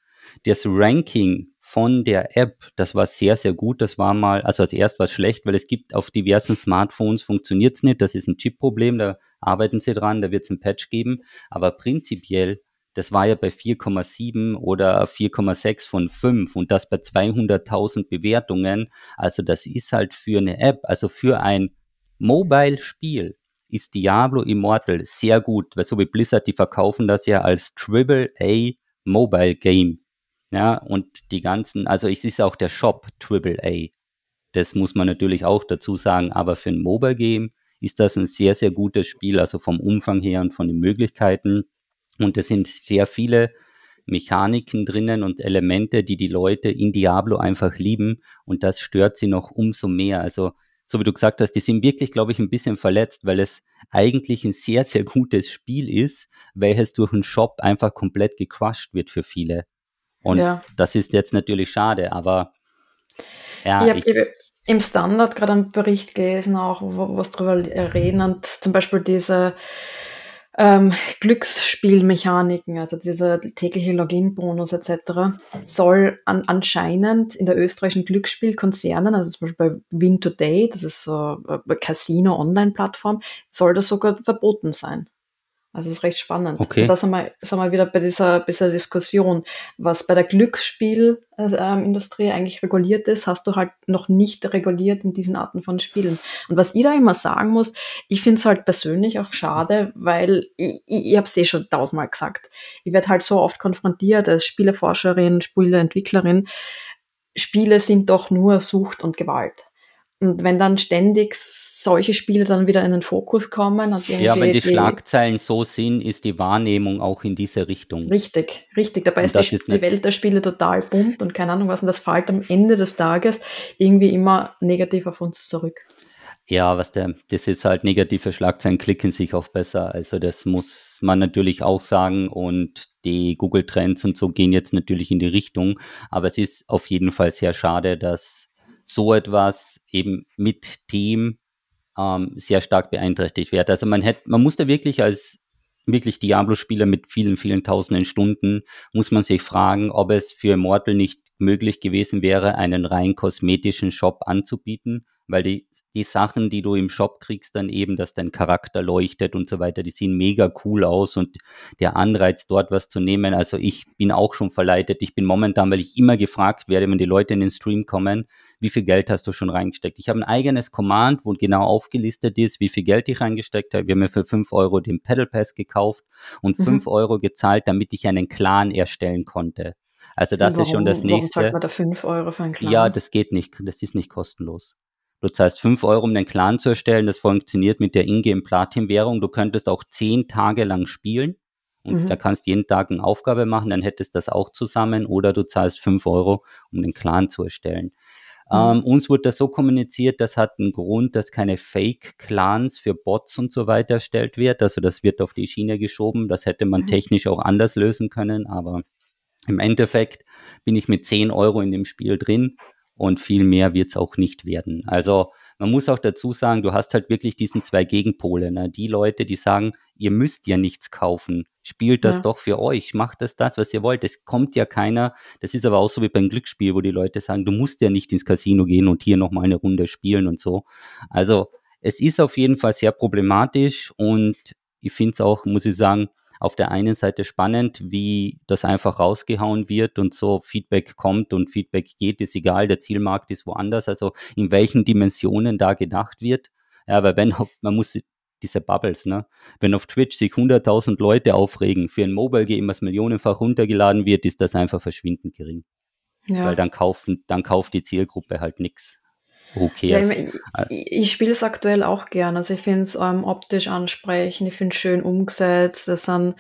Das Ranking von der App, das war sehr, sehr gut. Das war mal, also als erst war es schlecht, weil es gibt auf diversen Smartphones funktioniert es nicht. Das ist ein Chip-Problem, da arbeiten sie dran, da wird es ein Patch geben. Aber prinzipiell, das war ja bei 4,7 oder 4,6 von 5 und das bei 200.000 Bewertungen. Also das ist halt für eine App, also für ein Mobile-Spiel ist Diablo Immortal sehr gut, weil so wie Blizzard, die verkaufen das ja als Triple A Mobile Game. Ja, und die ganzen, also es ist auch der Shop AAA. Das muss man natürlich auch dazu sagen, aber für ein Mobile Game ist das ein sehr, sehr gutes Spiel, also vom Umfang her und von den Möglichkeiten. Und es sind sehr viele Mechaniken drinnen und Elemente, die die Leute in Diablo einfach lieben und das stört sie noch umso mehr. Also, so wie du gesagt hast, die sind wirklich, glaube ich, ein bisschen verletzt, weil es eigentlich ein sehr, sehr gutes Spiel ist, welches durch einen Shop einfach komplett gecrushed wird für viele. Und ja. das ist jetzt natürlich schade, aber ja. Ich habe im Standard gerade einen Bericht gelesen, auch wo es drüber reden und zum Beispiel diese ähm, Glücksspielmechaniken, also dieser tägliche Login-Bonus etc., soll an, anscheinend in der österreichischen Glücksspielkonzernen, also zum Beispiel bei Win Today, das ist so eine Casino-Online-Plattform, soll das sogar verboten sein. Also das ist recht spannend. Okay. Und da sind wir, sind wir wieder bei dieser, dieser Diskussion. Was bei der Glücksspielindustrie ähm, eigentlich reguliert ist, hast du halt noch nicht reguliert in diesen Arten von Spielen. Und was ich da immer sagen muss, ich finde es halt persönlich auch schade, weil ich, ich, ich habe es eh schon tausendmal gesagt. Ich werde halt so oft konfrontiert als Spieleforscherin, Spieleentwicklerin. Spiele sind doch nur Sucht und Gewalt. Und wenn dann ständig solche Spiele dann wieder in den Fokus kommen. Und ja, wenn die, die, Schlagzeilen so sind, ist die Wahrnehmung auch in diese Richtung. Richtig, richtig. Dabei ist die, ist die Welt der Spiele total bunt und keine Ahnung was. Und das fällt am Ende des Tages irgendwie immer negativ auf uns zurück. Ja, was der, das ist halt negative Schlagzeilen klicken sich auch besser. Also das muss man natürlich auch sagen und die Google Trends und so gehen jetzt natürlich in die Richtung. Aber es ist auf jeden Fall sehr schade, dass so etwas eben mit Team ähm, sehr stark beeinträchtigt wird. Also man hätte, man muss da wirklich als wirklich Diablo-Spieler mit vielen, vielen tausenden Stunden, muss man sich fragen, ob es für Immortal nicht möglich gewesen wäre, einen rein kosmetischen Shop anzubieten, weil die die Sachen, die du im Shop kriegst, dann eben, dass dein Charakter leuchtet und so weiter, die sehen mega cool aus und der Anreiz, dort was zu nehmen. Also ich bin auch schon verleitet. Ich bin momentan, weil ich immer gefragt werde, wenn die Leute in den Stream kommen, wie viel Geld hast du schon reingesteckt? Ich habe ein eigenes Command, wo genau aufgelistet ist, wie viel Geld ich reingesteckt habe. Wir haben mir für fünf Euro den Pedal Pass gekauft und mhm. fünf Euro gezahlt, damit ich einen Clan erstellen konnte. Also das warum, ist schon das nächste. Warum zahlt man da fünf Euro für einen Clan? Ja, das geht nicht. Das ist nicht kostenlos. Du zahlst 5 Euro, um den Clan zu erstellen. Das funktioniert mit der Ingame Platin-Währung. Du könntest auch 10 Tage lang spielen und mhm. da kannst jeden Tag eine Aufgabe machen, dann hättest du das auch zusammen oder du zahlst 5 Euro, um den Clan zu erstellen. Mhm. Ähm, uns wurde das so kommuniziert, das hat einen Grund, dass keine Fake-Clans für Bots und so weiter erstellt wird. Also das wird auf die Schiene geschoben. Das hätte man mhm. technisch auch anders lösen können, aber im Endeffekt bin ich mit 10 Euro in dem Spiel drin und viel mehr wird es auch nicht werden. Also man muss auch dazu sagen, du hast halt wirklich diesen zwei Gegenpole. Ne? Die Leute, die sagen, ihr müsst ja nichts kaufen. Spielt das Ja. doch für euch, macht das das, was ihr wollt. Es kommt ja keiner, das ist aber auch so wie beim Glücksspiel, wo die Leute sagen, du musst ja nicht ins Casino gehen und hier nochmal eine Runde spielen und so. Also es ist auf jeden Fall sehr problematisch und ich finde es auch, muss ich sagen, auf der einen Seite spannend, wie das einfach rausgehauen wird und so Feedback kommt und Feedback geht, ist egal, der Zielmarkt ist woanders, also in welchen Dimensionen da gedacht wird. Ja, weil wenn auf, man muss diese Bubbles, ne? Wenn auf Twitch sich 100.000 Leute aufregen für ein Mobile Game, was millionenfach runtergeladen wird, ist das einfach verschwindend gering. Ja. Weil dann kaufen, dann kauft die Zielgruppe halt nix. Who Ja, cares? ich, ich, ich spiele es aktuell auch gern. Also ich finde es ähm, optisch ansprechend, ich finde es schön umgesetzt. Das sind,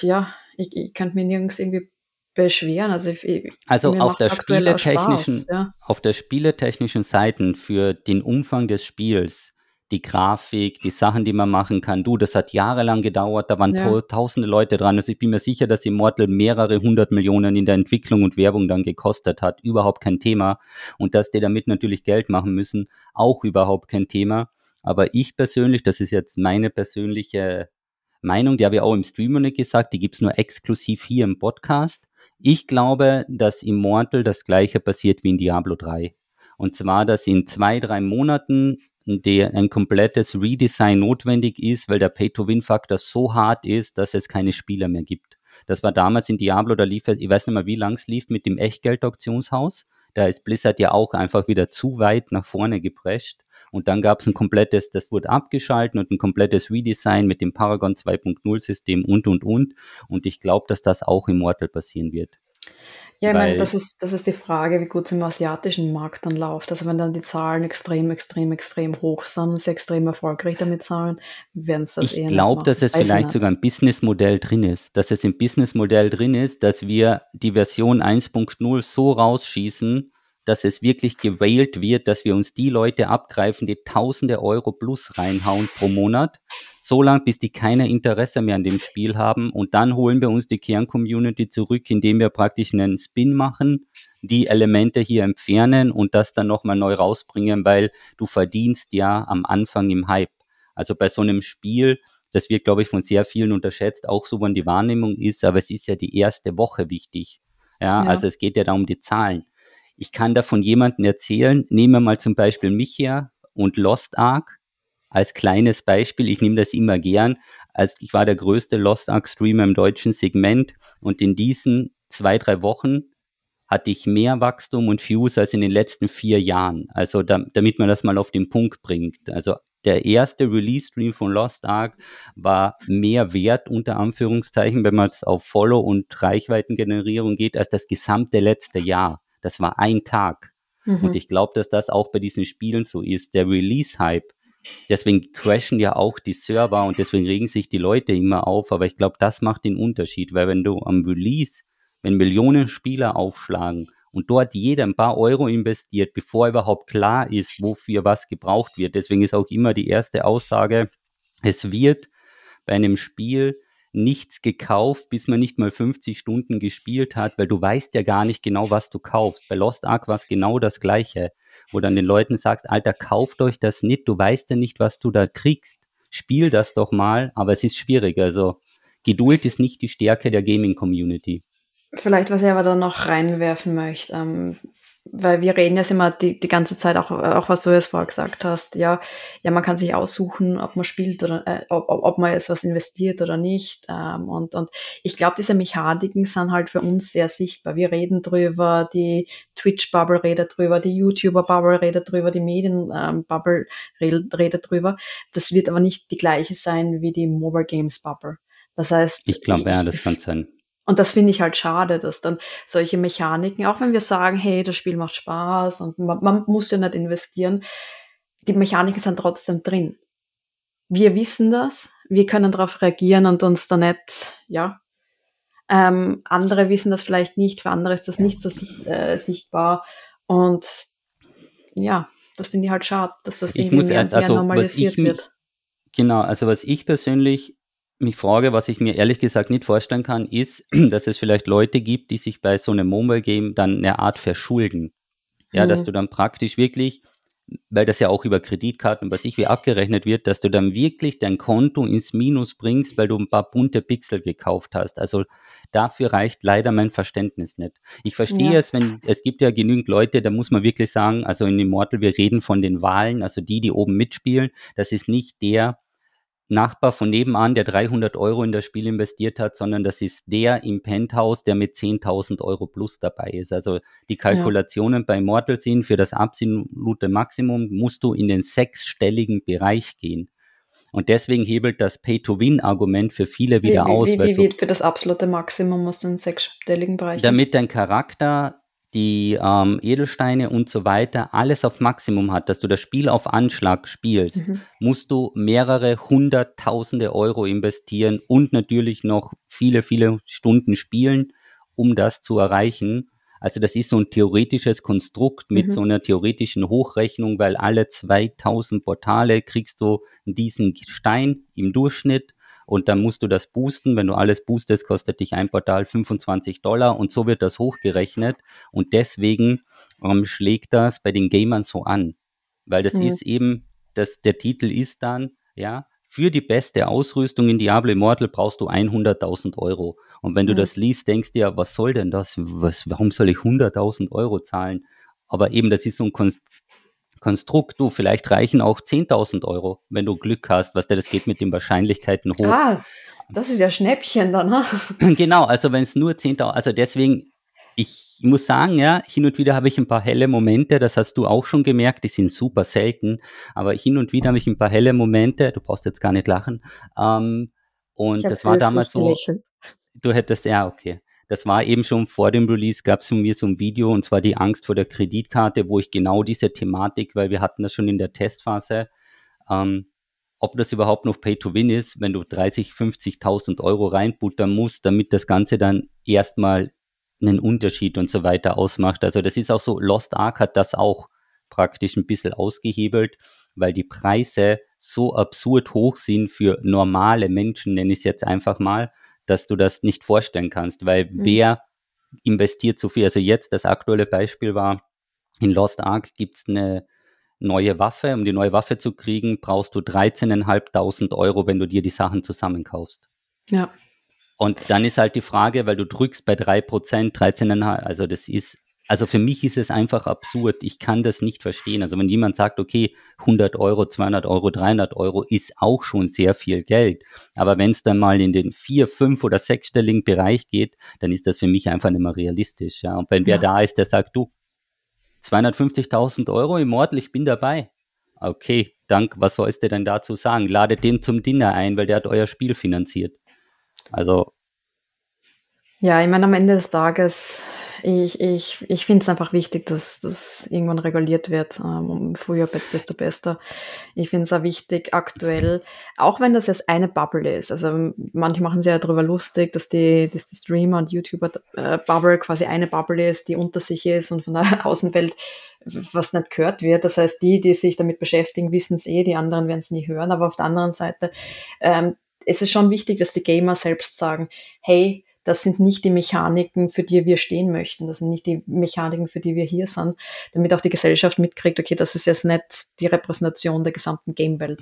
ja, ich, ich könnte mir nirgends irgendwie beschweren. Also, ich, Also auf der spieletechnischen, Spaß, ja. auf der spieletechnischen Seiten für den Umfang des Spiels, die Grafik, die Sachen, die man machen kann. Du, das hat jahrelang gedauert, da waren Ja. tau- tausende Leute dran. Also ich bin mir sicher, dass Immortal mehrere hundert Millionen in der Entwicklung und Werbung dann gekostet hat. Überhaupt kein Thema. Und dass die damit natürlich Geld machen müssen, auch überhaupt kein Thema. Aber ich persönlich, das ist jetzt meine persönliche Meinung, die habe ich auch im Stream noch nicht gesagt, die gibt's nur exklusiv hier im Podcast. Ich glaube, dass Immortal das gleiche passiert wie in Diablo 3. Und zwar, dass in zwei, drei Monaten der ein komplettes Redesign notwendig ist, weil der Pay-to-Win-Faktor so hart ist, dass es keine Spieler mehr gibt. Das war damals in Diablo, da lief, ich weiß nicht mehr, wie lang es lief mit dem Echtgeld-Auktionshaus. Da ist Blizzard ja auch einfach wieder zu weit nach vorne geprescht. Und dann gab es ein komplettes, das wurde abgeschalten und ein komplettes Redesign mit dem Paragon 2.0-System und, und, und. Und ich glaube, dass das auch im Mortal passieren wird. Ja, ich meine, das ist, das ist die Frage, wie gut es im asiatischen Markt dann läuft. Also wenn dann die Zahlen extrem, extrem, extrem hoch sind und sie extrem erfolgreich damit zahlen, werden sie das Ich eher glaube, dass es. Weiß ich vielleicht sogar ein Businessmodell drin ist, dass es im Businessmodell drin ist, dass wir die Version 1.0 so rausschießen, dass es wirklich gewählt wird, dass wir uns die Leute abgreifen, die tausende Euro plus reinhauen pro Monat, so lange, bis die keine Interesse mehr an dem Spiel haben und dann holen wir uns die Kern-Community zurück, indem wir praktisch einen Spin machen, die Elemente hier entfernen und das dann nochmal neu rausbringen, weil du verdienst ja am Anfang im Hype. Also bei so einem Spiel, das wird, glaube ich, von sehr vielen unterschätzt, auch so, wann die Wahrnehmung ist, aber es ist ja die erste Woche wichtig. Ja, Ja. also es geht ja da um die Zahlen. Ich kann da von jemandem erzählen, nehmen wir mal zum Beispiel mich her und Lost Ark als kleines Beispiel. Ich nehme das immer gern. Als ich war der größte Lost Ark Streamer im deutschen Segment und in diesen zwei, drei Wochen hatte ich mehr Wachstum und Views als in den letzten vier Jahren. Also da, damit man das mal auf den Punkt bringt. Also der erste Release-Stream von Lost Ark war mehr wert, unter Anführungszeichen, wenn man es auf Follow- und Reichweitengenerierung geht, als das gesamte letzte Jahr. Das war ein Tag. Mhm. Und ich glaube, dass das auch bei diesen Spielen so ist. Der Release-Hype, deswegen crashen ja auch die Server und deswegen regen sich die Leute immer auf. Aber ich glaube, das macht den Unterschied, weil wenn du am Release, wenn Millionen Spieler aufschlagen und dort jeder ein paar Euro investiert, bevor überhaupt klar ist, wofür was gebraucht wird. Deswegen ist auch immer die erste Aussage, es wird bei einem Spiel nichts gekauft, bis man nicht mal 50 Stunden gespielt hat, weil du weißt ja gar nicht genau, was du kaufst. Bei Lost Ark war es genau das Gleiche, wo dann den Leuten sagst, Alter, kauft euch das nicht, du weißt ja nicht, was du da kriegst. Spiel das doch mal, aber es ist schwierig. Also Geduld ist nicht die Stärke der Gaming-Community. Vielleicht, was ich aber da noch reinwerfen möchte, ähm, weil wir reden jetzt immer die, die ganze Zeit, auch, auch was du jetzt vorher gesagt hast, ja, ja, man kann sich aussuchen, ob man spielt oder äh, ob, ob ob man jetzt was investiert oder nicht. Ähm, und, und ich glaube, diese Mechaniken sind halt für uns sehr sichtbar. Wir reden drüber, die Twitch-Bubble redet drüber, die YouTuber-Bubble redet drüber, die Medien-Bubble redet, redet drüber. Das wird aber nicht die gleiche sein wie die Mobile Games-Bubble. Das heißt, Ich glaube, ja, das kann sein. Und das finde ich halt schade, dass dann solche Mechaniken, auch wenn wir sagen, hey, das Spiel macht Spaß und man, man muss ja nicht investieren, die Mechaniken sind trotzdem drin. Wir wissen das, wir können darauf reagieren und uns da nicht, ja, ähm, andere wissen das vielleicht nicht, für andere ist das nicht so äh, sichtbar und ja, das finde ich halt schade, dass das Ich irgendwie muss mehr, also, normalisiert ich wird. Genau, also was ich persönlich mich frage, was ich mir ehrlich gesagt nicht vorstellen kann, ist, *clears throat* dass es vielleicht Leute gibt, die sich bei so einem Mobile Game dann eine Art verschulden. Ja, Mhm. dass du dann praktisch wirklich weil das ja auch über Kreditkarten und was ich wie abgerechnet wird, dass du dann wirklich dein Konto ins Minus bringst, weil du ein paar bunte Pixel gekauft hast. Also dafür reicht leider mein Verständnis nicht. Ich verstehe ja. es, wenn es gibt ja genügend Leute, da muss man wirklich sagen, also in Immortal, wir reden von den Wahlen, also die, die oben mitspielen. Das ist nicht der, Nachbar von nebenan, der 300 Euro in das Spiel investiert hat, sondern das ist der im Penthouse, der mit 10.000 Euro plus dabei ist. Also die Kalkulationen ja. bei Mortal sind für das absolute Maximum musst du in den sechsstelligen Bereich gehen. Und deswegen hebelt das Pay-to-Win-Argument für viele wieder wie, aus. Wie, wie, wie für das absolute Maximum musst du in den sechsstelligen Bereich Damit dein Charakter die ähm, Edelsteine und so weiter alles auf Maximum hat, dass du das Spiel auf Anschlag spielst, mhm. musst du mehrere hunderttausende Euro investieren und natürlich noch viele, viele Stunden spielen, um das zu erreichen. Also das ist so ein theoretisches Konstrukt mit mhm. so einer theoretischen Hochrechnung, weil alle 2000 Portale kriegst du diesen Stein im Durchschnitt und dann musst du das boosten. Wenn du alles boostest, kostet dich ein Portal 25 Dollar und so wird das hochgerechnet. Und deswegen ähm, schlägt das bei den Gamern so an. Weil das mhm. ist eben, das, der Titel ist dann, ja, für die beste Ausrüstung in Diablo Immortal brauchst du 100.000 Euro. Und wenn du mhm. das liest, denkst du ja, was soll denn das? Was, warum soll ich 100.000 Euro zahlen? Aber eben, das ist so ein Konstrukt, du, vielleicht reichen auch 10.000 Euro, wenn du Glück hast, was der, das geht mit den Wahrscheinlichkeiten hoch. Ah, das ist ja Schnäppchen dann, ne? *laughs* Genau, also wenn es nur 10.000, also deswegen, ich muss sagen, ja, hin und wieder habe ich ein paar helle Momente, das hast du auch schon gemerkt, die sind super selten, aber hin und wieder habe ich ein paar helle Momente, du brauchst jetzt gar nicht lachen, ähm, und das war damals so, du hättest, ja, okay das war eben schon vor dem Release, gab es von mir so ein Video und zwar die Angst vor der Kreditkarte, wo ich genau diese Thematik, weil wir hatten das schon in der Testphase, ähm, ob das überhaupt noch Pay-to-Win ist, wenn du 30, 50.000 Euro reinbuttern musst, damit das Ganze dann erstmal einen Unterschied und so weiter ausmacht. Also das ist auch so, Lost Ark hat das auch praktisch ein bisschen ausgehebelt, weil die Preise so absurd hoch sind für normale Menschen, nenne ich es jetzt einfach mal, dass du das nicht vorstellen kannst, weil mhm. wer investiert so viel? Also jetzt das aktuelle Beispiel war, in Lost Ark gibt es eine neue Waffe. Um die neue Waffe zu kriegen, brauchst du 13.500 Euro, wenn du dir die Sachen zusammenkaufst. Ja. Und dann ist halt die Frage, weil du drückst bei 3%, 13,5, also das ist also für mich ist es einfach absurd. Ich kann das nicht verstehen. Also wenn jemand sagt, okay, 100 Euro, 200 Euro, 300 Euro ist auch schon sehr viel Geld. Aber wenn es dann mal in den vier, fünf oder sechsstelligen Bereich geht, dann ist das für mich einfach nicht mehr realistisch. Ja. Und wenn ja. wer da ist, der sagt, du, 250.000 Euro im Mord, ich bin dabei. Okay, dank, was sollst du denn dazu sagen? Ladet den zum Dinner ein, weil der hat euer Spiel finanziert. Also. Ja, ich meine, am Ende des Tages ich, ich, ich finde es einfach wichtig, dass das irgendwann reguliert wird. Ähm, früher, desto besser. Ich finde es auch wichtig, aktuell, auch wenn das jetzt eine Bubble ist. Also manche machen sich ja darüber lustig, dass die, dass die Streamer und YouTuber äh, quasi eine Bubble ist, die unter sich ist und von der *laughs* Außenwelt was nicht gehört wird. Das heißt, die, die sich damit beschäftigen, wissen es eh, die anderen werden es nie hören. Aber auf der anderen Seite ähm, es ist schon wichtig, dass die Gamer selbst sagen, hey, das sind nicht die Mechaniken, für die wir stehen möchten. Das sind nicht die Mechaniken, für die wir hier sind, damit auch die Gesellschaft mitkriegt, okay, das ist jetzt nicht die Repräsentation der gesamten Gamewelt.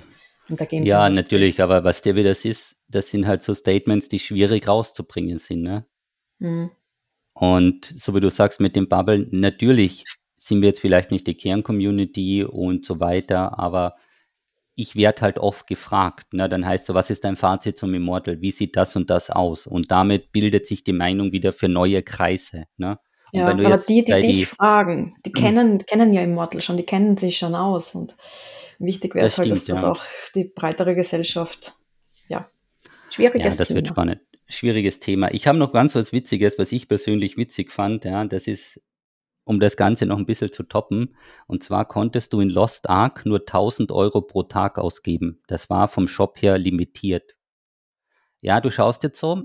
Und der Games ja, natürlich, aber was dir wieder das ist, das sind halt so Statements, die schwierig rauszubringen sind. Ne? Mhm. Und so wie du sagst mit dem Bubble, natürlich sind wir jetzt vielleicht nicht die Kern-Community und so weiter, aber ich werde halt oft gefragt. Ne? Dann heißt so, was ist dein Fazit zum Immortal? Wie sieht das und das aus? Und damit bildet sich die Meinung wieder für neue Kreise. Ne? Ja, aber die, die dich die, fragen, die kennen, kennen ja Immortal schon, die kennen sich schon aus. Und wichtig wäre es halt, dass das ja. auch die breitere Gesellschaft, ja, schwieriges Ja, das Thema. wird spannend. Schwieriges Thema. Ich habe noch ganz was Witziges, was ich persönlich witzig fand. Ja, das ist um das Ganze noch ein bisschen zu toppen. Und zwar konntest du in Lost Ark nur 1000 Euro pro Tag ausgeben. Das war vom Shop her limitiert. Ja, du schaust jetzt so,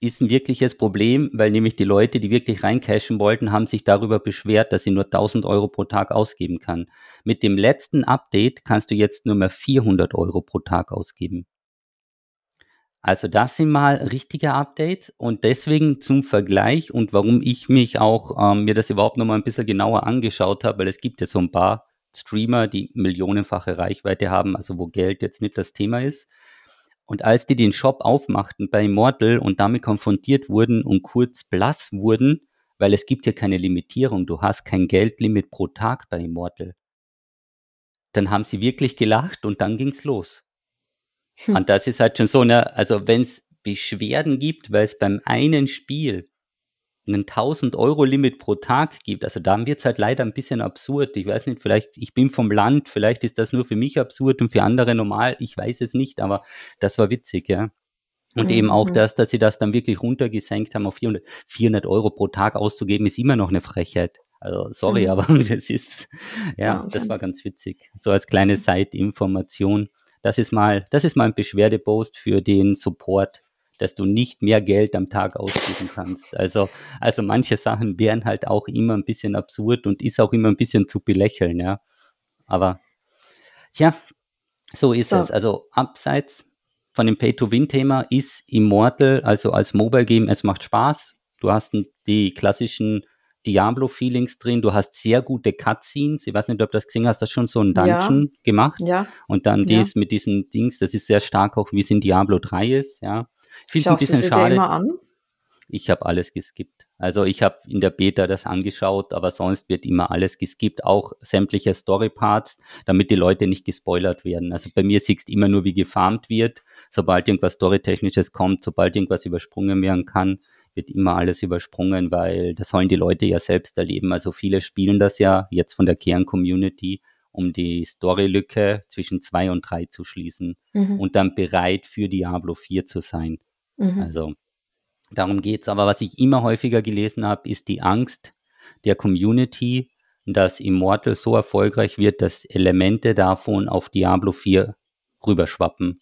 ist ein wirkliches Problem, weil nämlich die Leute, die wirklich reincashen wollten, haben sich darüber beschwert, dass sie nur 1000 Euro pro Tag ausgeben kann. Mit dem letzten Update kannst du jetzt nur mehr 400 Euro pro Tag ausgeben. Also das sind mal richtige Updates und deswegen zum Vergleich und warum ich mich auch ähm, mir das überhaupt noch mal ein bisschen genauer angeschaut habe, weil es gibt ja so ein paar Streamer, die millionenfache Reichweite haben, also wo Geld jetzt nicht das Thema ist. Und als die den Shop aufmachten bei Immortal und damit konfrontiert wurden und kurz blass wurden, weil es gibt ja keine Limitierung, du hast kein Geldlimit pro Tag bei Immortal, dann haben sie wirklich gelacht und dann ging's los. Hm. Und das ist halt schon so eine, also wenn es Beschwerden gibt, weil es beim einen Spiel einen 1000 Euro Limit pro Tag gibt, also dann wird es halt leider ein bisschen absurd. Ich weiß nicht, vielleicht, ich bin vom Land, vielleicht ist das nur für mich absurd und für andere normal, ich weiß es nicht, aber das war witzig, ja. Und mhm. eben auch mhm. das, dass sie das dann wirklich runtergesenkt haben auf 400, 400 Euro pro Tag auszugeben, ist immer noch eine Frechheit. Also sorry, mhm. aber *laughs* das ist, ja, Wahnsinn. das war ganz witzig. So als kleine Side-Information. Das ist mal, das ist mal ein Beschwerdepost für den Support dass du nicht mehr Geld am Tag ausgeben kannst. Also, also manche Sachen wären halt auch immer ein bisschen absurd und ist auch immer ein bisschen zu belächeln, ja. Aber, tja, so ist so. es. Also, abseits von dem Pay-to-Win-Thema ist Immortal, also als Mobile-Game, es macht Spaß. Du hast die klassischen Diablo-Feelings drin. Du hast sehr gute Cutscenes. Ich weiß nicht, ob du das gesehen hast, hast schon so ein Dungeon ja. gemacht. Ja. Und dann ja. dies mit diesen Dings, das ist sehr stark auch, wie es in Diablo 3 ist, ja. Ich finde es ein bisschen schade. Immer an? Ich habe alles geskippt. Also ich habe in der Beta das angeschaut, aber sonst wird immer alles geskippt, auch sämtliche Storyparts, damit die Leute nicht gespoilert werden. Also bei mir siehst du immer nur, wie gefarmt wird. Sobald irgendwas Storytechnisches kommt, sobald irgendwas übersprungen werden kann, wird immer alles übersprungen, weil das sollen die Leute ja selbst erleben. Also viele spielen das ja jetzt von der Kern-Community, um die Storylücke zwischen zwei und drei zu schließen mhm. und dann bereit für Diablo 4 zu sein. Mhm. Also darum geht es. Aber was ich immer häufiger gelesen habe, ist die Angst der Community, dass Immortal so erfolgreich wird, dass Elemente davon auf Diablo 4 rüberschwappen.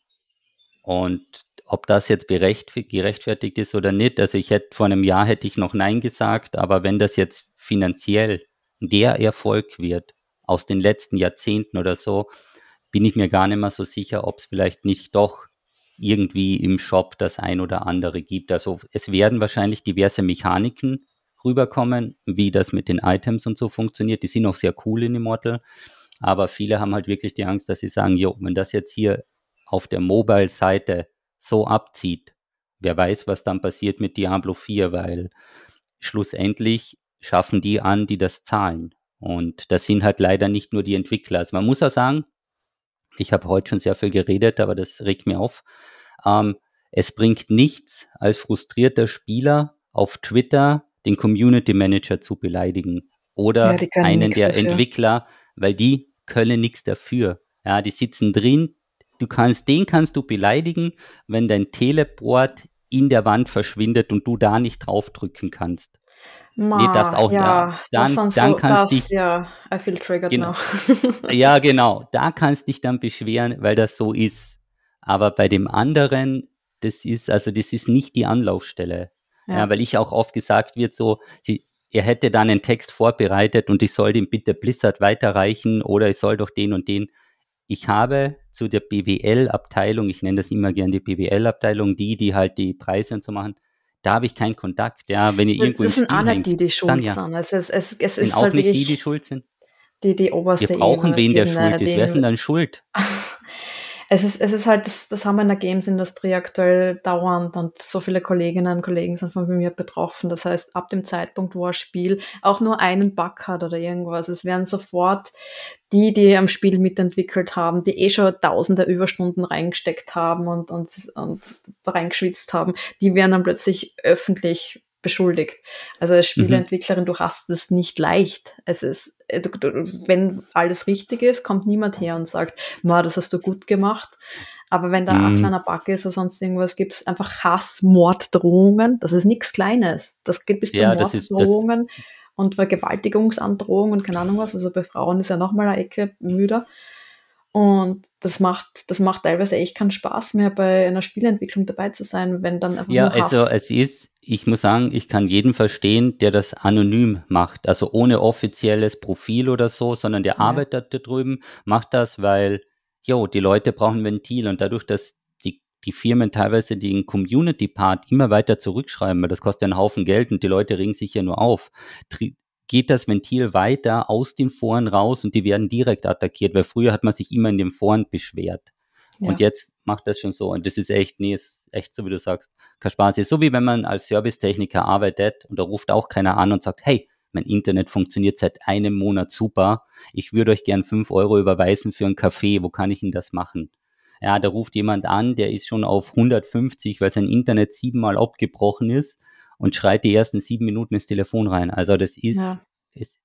Und ob das jetzt gerechtfertigt ist oder nicht, also ich hätte vor einem Jahr hätte ich noch Nein gesagt, aber wenn das jetzt finanziell der Erfolg wird aus den letzten Jahrzehnten oder so, bin ich mir gar nicht mehr so sicher, ob es vielleicht nicht doch irgendwie im Shop das ein oder andere gibt. Also es werden wahrscheinlich diverse Mechaniken rüberkommen, wie das mit den Items und so funktioniert. Die sind auch sehr cool in Immortal. Aber viele haben halt wirklich die Angst, dass sie sagen, jo, wenn das jetzt hier auf der Mobile-Seite so abzieht, wer weiß, was dann passiert mit Diablo 4, weil schlussendlich schaffen die an, die das zahlen. Und das sind halt leider nicht nur die Entwickler. Also man muss auch sagen, ich habe heute schon sehr viel geredet, aber das regt mir auf. Ähm, es bringt nichts, als frustrierter Spieler auf Twitter den Community Manager zu beleidigen oder ja, einen der dafür. Entwickler, weil die können nichts dafür. Ja, die sitzen drin. Du kannst, den kannst du beleidigen, wenn dein Teleport in der Wand verschwindet und du da nicht draufdrücken kannst. Ma, nee, das auch ja, da. Dann, das dann so, kannst das, dich, ja, I feel triggered genau, now. ja, *laughs* genau. Da kannst dich dann beschweren, weil das so ist. Aber bei dem anderen, das ist, also das ist nicht die Anlaufstelle. Ja. ja weil ich auch oft gesagt wird, so, sie, er hätte dann einen Text vorbereitet und ich soll den bitte Blizzard weiterreichen oder ich soll doch den und den. Ich habe zu der BWL-Abteilung, ich nenne das immer gerne die BWL-Abteilung, die, die halt die Preise und so machen, da habe ich keinen Kontakt. Ja, wenn ihr irgendwo das sind auch nicht die, die schuld ja. sind. Es, es, es, es sind ist auch halt nicht die, die schuld sind. Die, die oberste Wir brauchen wen, der schuld ist. Wer ist denn dann schuld? *laughs* es ist, es ist halt, das, das haben wir in der Games-Industrie aktuell dauernd und so viele Kolleginnen und Kollegen sind von mir betroffen. Das heißt, ab dem Zeitpunkt, wo ein Spiel auch nur einen Bug hat oder irgendwas, es werden sofort die, die am Spiel mitentwickelt haben, die eh schon tausende Überstunden reingesteckt haben und, und, und reingeschwitzt haben, die werden dann plötzlich öffentlich beschuldigt. Also als mhm. Spieleentwicklerin, mhm. du hast es nicht leicht. Es ist, äh, du, du, wenn alles richtig ist, kommt niemand her und sagt, Ma, das hast du gut gemacht. Aber wenn da mhm. ein kleiner Bug ist oder sonst irgendwas, gibt es einfach Hass, Morddrohungen. Das ist nichts Kleines. Das geht bis zu ja, Morddrohungen und Vergewaltigungsandrohungen und keine Ahnung was. Also bei Frauen ist ja nochmal eine Ecke müder. Und das macht, das macht teilweise echt keinen Spaß mehr, bei einer Spielentwicklung dabei zu sein, wenn dann einfach ja, nur Hass. also es ist, ich muss sagen, ich kann jeden verstehen, der das anonym macht, also ohne offizielles Profil oder so, sondern der ja. arbeitet da drüben, macht das, weil, jo, die Leute brauchen Ventil und dadurch, dass die, die Firmen teilweise den Community-Part immer weiter zurückschreiben, weil das kostet einen Haufen Geld und die Leute regen sich ja nur auf, geht das Ventil weiter aus den Foren raus und die werden direkt attackiert, weil früher hat man sich immer in den Foren beschwert. Ja. Und jetzt macht das schon so. Und das ist echt, nee, ist echt so, wie du sagst, kein Spaß. Ist so wie wenn man als Servicetechniker arbeitet und da ruft auch keiner an und sagt, hey, mein Internet funktioniert seit einem Monat super. Ich würde euch gern fünf Euro überweisen für einen Kaffee. Wo kann ich denn das machen? Ja, da ruft jemand an, der ist schon auf 150, weil sein Internet siebenmal abgebrochen ist und schreit die ersten sieben Minuten ins Telefon rein. Also das ist, ja. ist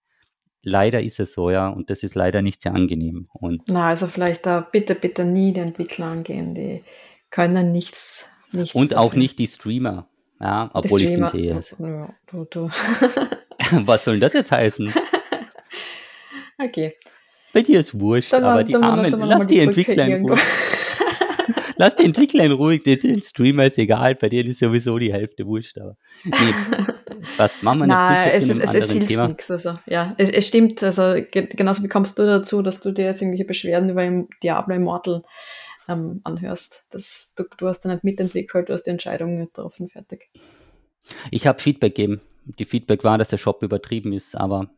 leider ist es so, ja, und das ist leider nicht sehr angenehm. Und Na, also vielleicht da bitte, bitte nie die Entwickler angehen, die können nichts. Nichts und auch nicht die Streamer, ja, obwohl ich den sehe. Ja, du, du. *laughs* Was soll das jetzt heißen? *laughs* okay. Bei dir ist wurscht, dann aber die Armen, *laughs* lass die, die Entwickler in Ruhe. lass die Entwickler in Ruhe, den Streamer ist egal, bei denen ist sowieso die Hälfte wurscht, aber nee, was machen wir Nein, es, ist, es, es hilft Thema? nichts, also, ja, es, es stimmt, also genauso wie kommst du dazu, dass du dir jetzt irgendwelche Beschwerden über Diablo Immortal ähm, anhörst. Das, du, du hast ja nicht mitentwickelt, du hast die Entscheidung nicht getroffen, fertig. Ich habe Feedback gegeben. Die Feedback war, dass der Shop übertrieben ist, aber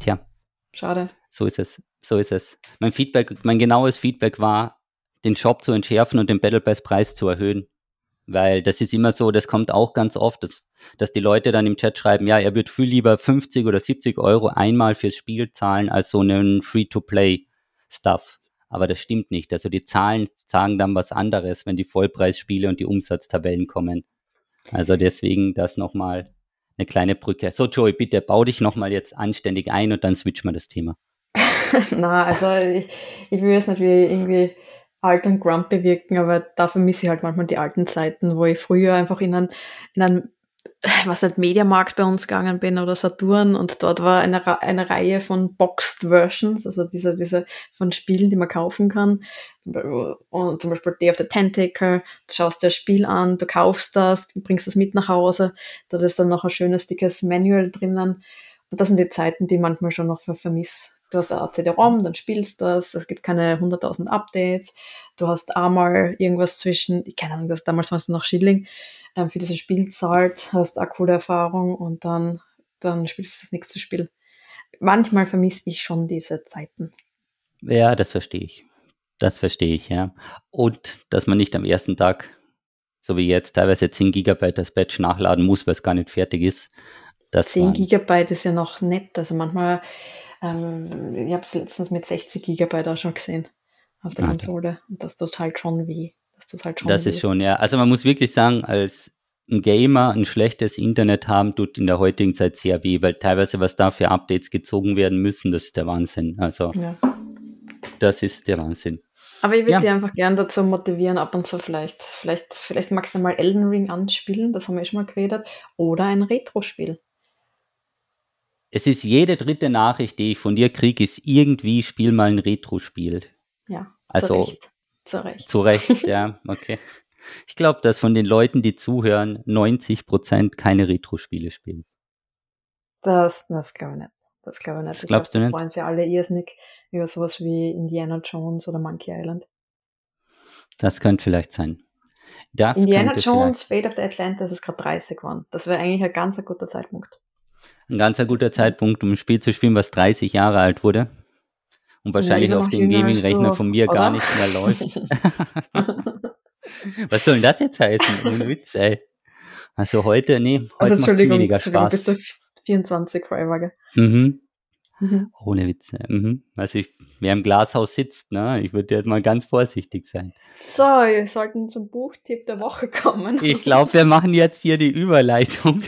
tja. Schade. So ist es. So ist es. Mein Feedback, mein genaues Feedback war, den Shop zu entschärfen und den Battle Pass Preis zu erhöhen. Weil das ist immer so, das kommt auch ganz oft, dass, dass die Leute dann im Chat schreiben, ja, er wird viel lieber 50 oder 70 Euro einmal fürs Spiel zahlen als so einen Free-to-Play-Stuff. Aber das stimmt nicht. Also die Zahlen sagen dann was anderes, wenn die Vollpreisspiele und die Umsatztabellen kommen. Also deswegen das nochmal eine kleine Brücke. So, Joey, bitte bau dich nochmal jetzt anständig ein und dann switchen wir das Thema. *laughs* Na, also ich, ich will jetzt wie irgendwie alt und grumpy wirken, aber da vermisse ich halt manchmal die alten Zeiten, wo ich früher einfach in einem, in einem was nicht, Mediamarkt bei uns gegangen bin oder Saturn und dort war eine, eine Reihe von Boxed Versions, also diese, diese von Spielen, die man kaufen kann. Und zum Beispiel Day of the Tentacle, du schaust dir das Spiel an, du kaufst das, bringst das mit nach Hause, da ist dann noch ein schönes, dickes Manual drinnen. Und das sind die Zeiten, die manchmal schon noch vermisse. Du hast ein CD-ROM, dann spielst du das, es gibt keine 100.000 Updates, du hast einmal irgendwas zwischen, ich keine Ahnung, damals war es noch Schilling, ähm, für dieses Spiel zahlt, hast eine coole Erfahrung und dann, dann spielst du das nächste Spiel. Manchmal vermisse ich schon diese Zeiten. Ja, das verstehe ich. Das verstehe ich, ja. Und dass man nicht am ersten Tag, so wie jetzt, teilweise 10 Gigabyte das Batch nachladen muss, weil es gar nicht fertig ist. Das 10 Gigabyte ist ja noch nett. Also manchmal, ähm, ich habe es letztens mit 60 Gigabyte auch schon gesehen auf der okay. Konsole. Und das tut halt schon weh das halt schon. Das ist schon, ja. Also man muss wirklich sagen, als ein Gamer ein schlechtes Internet haben, tut in der heutigen Zeit sehr weh, weil teilweise, was da für Updates gezogen werden müssen, das ist der Wahnsinn. Also, ja. das ist der Wahnsinn. Aber ich würde ja. dir einfach gern dazu motivieren, ab und zu vielleicht, vielleicht, vielleicht magst du mal Elden Ring anspielen, das haben wir eh schon mal geredet, oder ein Retro-Spiel. Es ist jede dritte Nachricht, die ich von dir kriege, ist irgendwie, spiel mal ein Retro-Spiel. Ja, also recht. Zu Recht. Zu Recht, ja, *laughs* okay. Ich glaube, dass von den Leuten, die zuhören, 90 Prozent keine Retro-Spiele spielen. Das, das glaube ich nicht. Das glaube ich nicht. Das glaubst glaub, du nicht? freuen sich alle irrsinnig über sowas wie Indiana Jones oder Monkey Island. Das könnte vielleicht sein. Das Indiana Jones, Fate of the Atlantis ist gerade 30 geworden. Das wäre eigentlich ein ganz guter Zeitpunkt. Ein ganz guter Zeitpunkt, um ein Spiel zu spielen, was 30 Jahre alt wurde und wahrscheinlich auf dem Gaming-Rechner von mir oder? gar nicht mehr läuft. *laughs* Was soll denn das jetzt heißen? Ohne *laughs* Witz, ey. Also heute, nee, heute also, macht es weniger Spaß. bist du 24 forever, gell? Mhm. Mhm. Ohne Witz. Mhm. Also ich, wer im Glashaus sitzt, ne? ich würde jetzt mal ganz vorsichtig sein. So, wir sollten zum Buchtipp der Woche kommen. Ich glaube, wir machen jetzt hier die Überleitung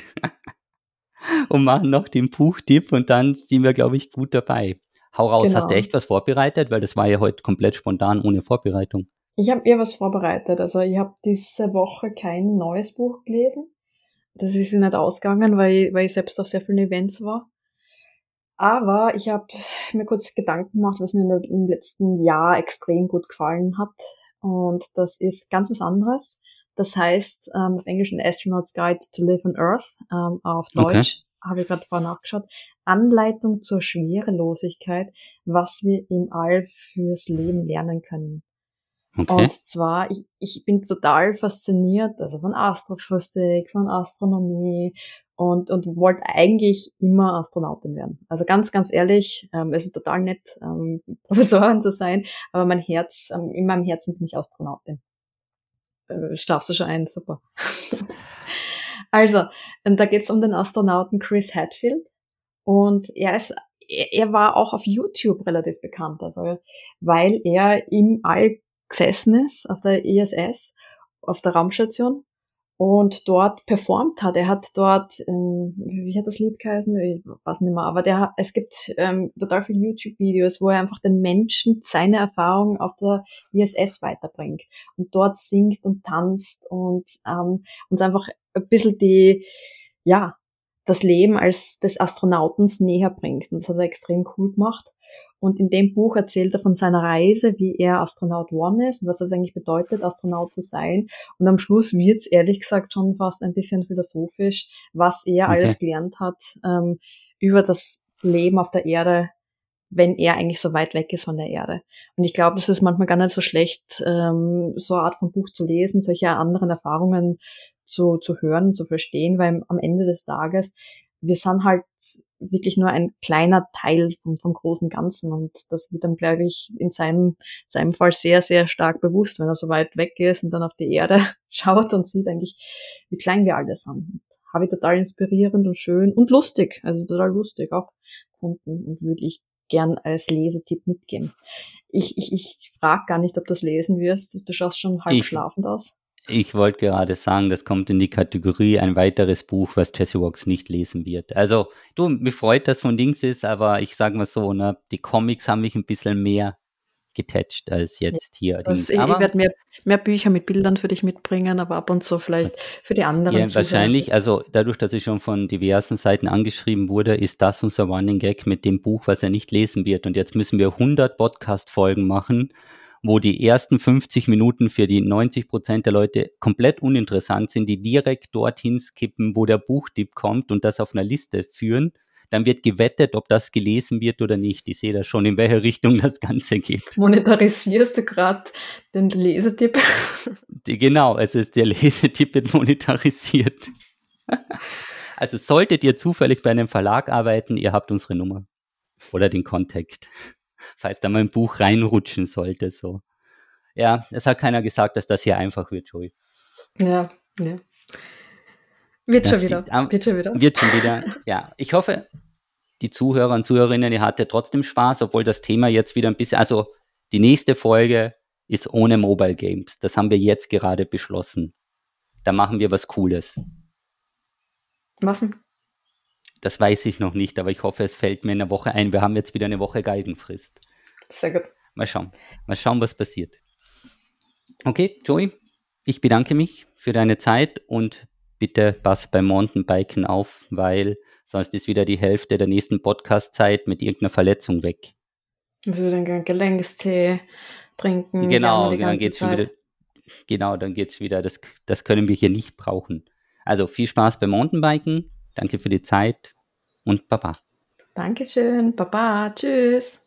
*laughs* und machen noch den Buchtipp und dann sind wir, glaube ich, gut dabei. Hau raus, genau. hast du genau. echt was vorbereitet? Weil das war ja heute komplett spontan, ohne Vorbereitung. Ich habe eher was vorbereitet. Also ich habe diese Woche kein neues Buch gelesen. Das ist nicht ausgegangen, weil ich, weil ich selbst auf sehr vielen Events war. Aber ich habe mir kurz Gedanken gemacht, was mir im letzten Jahr extrem gut gefallen hat. Und das ist ganz was anderes. Das heißt ähm, auf Englisch ein Astronaut's Guide to Live on Earth, ähm, auf Deutsch. Habe ich gerade vorher nachgeschaut. Anleitung zur Schwerelosigkeit, was wir im All fürs Leben lernen können. Okay. Und zwar, ich, ich bin total fasziniert, also von Astrophysik, von Astronomie und, und wollte eigentlich immer Astronautin werden. Also ganz, ganz ehrlich, ähm, es ist total nett, ähm, *laughs* Professorin zu sein, aber mein Herz, ähm, in meinem Herzen bin ich Astronautin. Äh, schlafst du schon ein, super. *laughs* also, da geht's um den Astronauten Chris Hadfield. Und er ist er war auch auf YouTube relativ bekannt, also weil er im All gesessen ist auf der ISS, auf der Raumstation und dort performt hat. Er hat dort, ähm, wie hat das Lied geheißen? Ich weiß nicht mehr, aber der, es gibt ähm, total viele YouTube-Videos, wo er einfach den Menschen seine Erfahrungen auf der ISS weiterbringt und dort singt und tanzt und ähm, uns einfach ein bisschen die, ja, das Leben als des Astronautens näher bringt. Und das hat er extrem cool gemacht. Und in dem Buch erzählt er von seiner Reise, wie er Astronaut One ist und was das eigentlich bedeutet, Astronaut zu sein. Und am Schluss wird's ehrlich gesagt schon fast ein bisschen philosophisch, was er okay. alles gelernt hat ähm, über das Leben auf der Erde, wenn er eigentlich so weit weg ist von der Erde. Und ich glaube, es ist manchmal gar nicht so schlecht, ähm, so eine Art von Buch zu lesen, solche anderen Erfahrungen zu, zu hören, zu verstehen, weil am Ende des Tages wir sind halt wirklich nur ein kleiner Teil vom, vom großen Ganzen und das wird dann, glaube ich, in seinem, seinem Fall sehr, sehr stark bewusst, wenn er so weit weg ist und dann auf die Erde *laughs* schaut und sieht eigentlich, wie klein wir alle sind. Habe ich total inspirierend und schön und lustig, also total lustig auch gefunden und würde ich gern als Lesetipp mitgeben. Ich, ich, ich frage gar nicht, ob du das lesen wirst. Du schaust schon halb ich, schlafend aus. Ich wollte gerade sagen, das kommt in die Kategorie ein weiteres Buch, was Jesse Walks nicht lesen wird. Also, du, mir freut, dass von Dings ist, aber ich sage mal so, ne, die Comics haben mich ein bisschen mehr getouched als jetzt hier. Das, ich, ich werde mehr, mehr Bücher mit Bildern für dich mitbringen, aber ab und zu vielleicht für die anderen. Ja, wahrscheinlich, also dadurch, dass ich schon von diversen Seiten angeschrieben wurde, ist das unser Running Gag mit dem Buch, was er nicht lesen wird. Und jetzt müssen wir 100 Podcast-Folgen machen wo die ersten 50 Minuten für die 90 Prozent der Leute komplett uninteressant sind, die direkt dorthin skippen, wo der Buchtipp kommt und das auf einer Liste führen. Dann wird gewettet, ob das gelesen wird oder nicht. Ich sehe da schon, in welche Richtung das Ganze geht. Monetarisierst du gerade den Lesetipp? Genau, also der Lesetipp wird monetarisiert. Also solltet ihr zufällig bei einem Verlag arbeiten, ihr habt unsere Nummer oder den Kontakt falls da mal ein Buch reinrutschen sollte. So. Ja, es hat keiner gesagt, dass das hier einfach wird, Joey. Ja, ja. Wird schon wieder. Liegt, wird schon wieder. Wird schon wieder. Ja, ich hoffe, die Zuhörer und Zuhörerinnen, ihr hattet trotzdem Spaß, obwohl das Thema jetzt wieder ein bisschen, also die nächste Folge ist ohne Mobile Games. Das haben wir jetzt gerade beschlossen. Da machen wir was Cooles. Was denn? Das weiß ich noch nicht, aber ich hoffe, es fällt mir in der Woche ein. Wir haben jetzt wieder eine Woche Galgenfrist. Sehr gut. Mal schauen. Mal schauen, was passiert. Okay, Joey, ich bedanke mich für deine Zeit und bitte pass beim Mountainbiken auf, weil sonst ist wieder die Hälfte der nächsten Podcast-Zeit mit irgendeiner Verletzung weg. Also dann Gelenkstee trinken. Genau, dann geht's Zeit. wieder. Genau, dann geht's wieder. Das, das können wir hier nicht brauchen. Also viel Spaß beim Mountainbiken. Danke für die Zeit und Baba. Dankeschön, Baba, tschüss.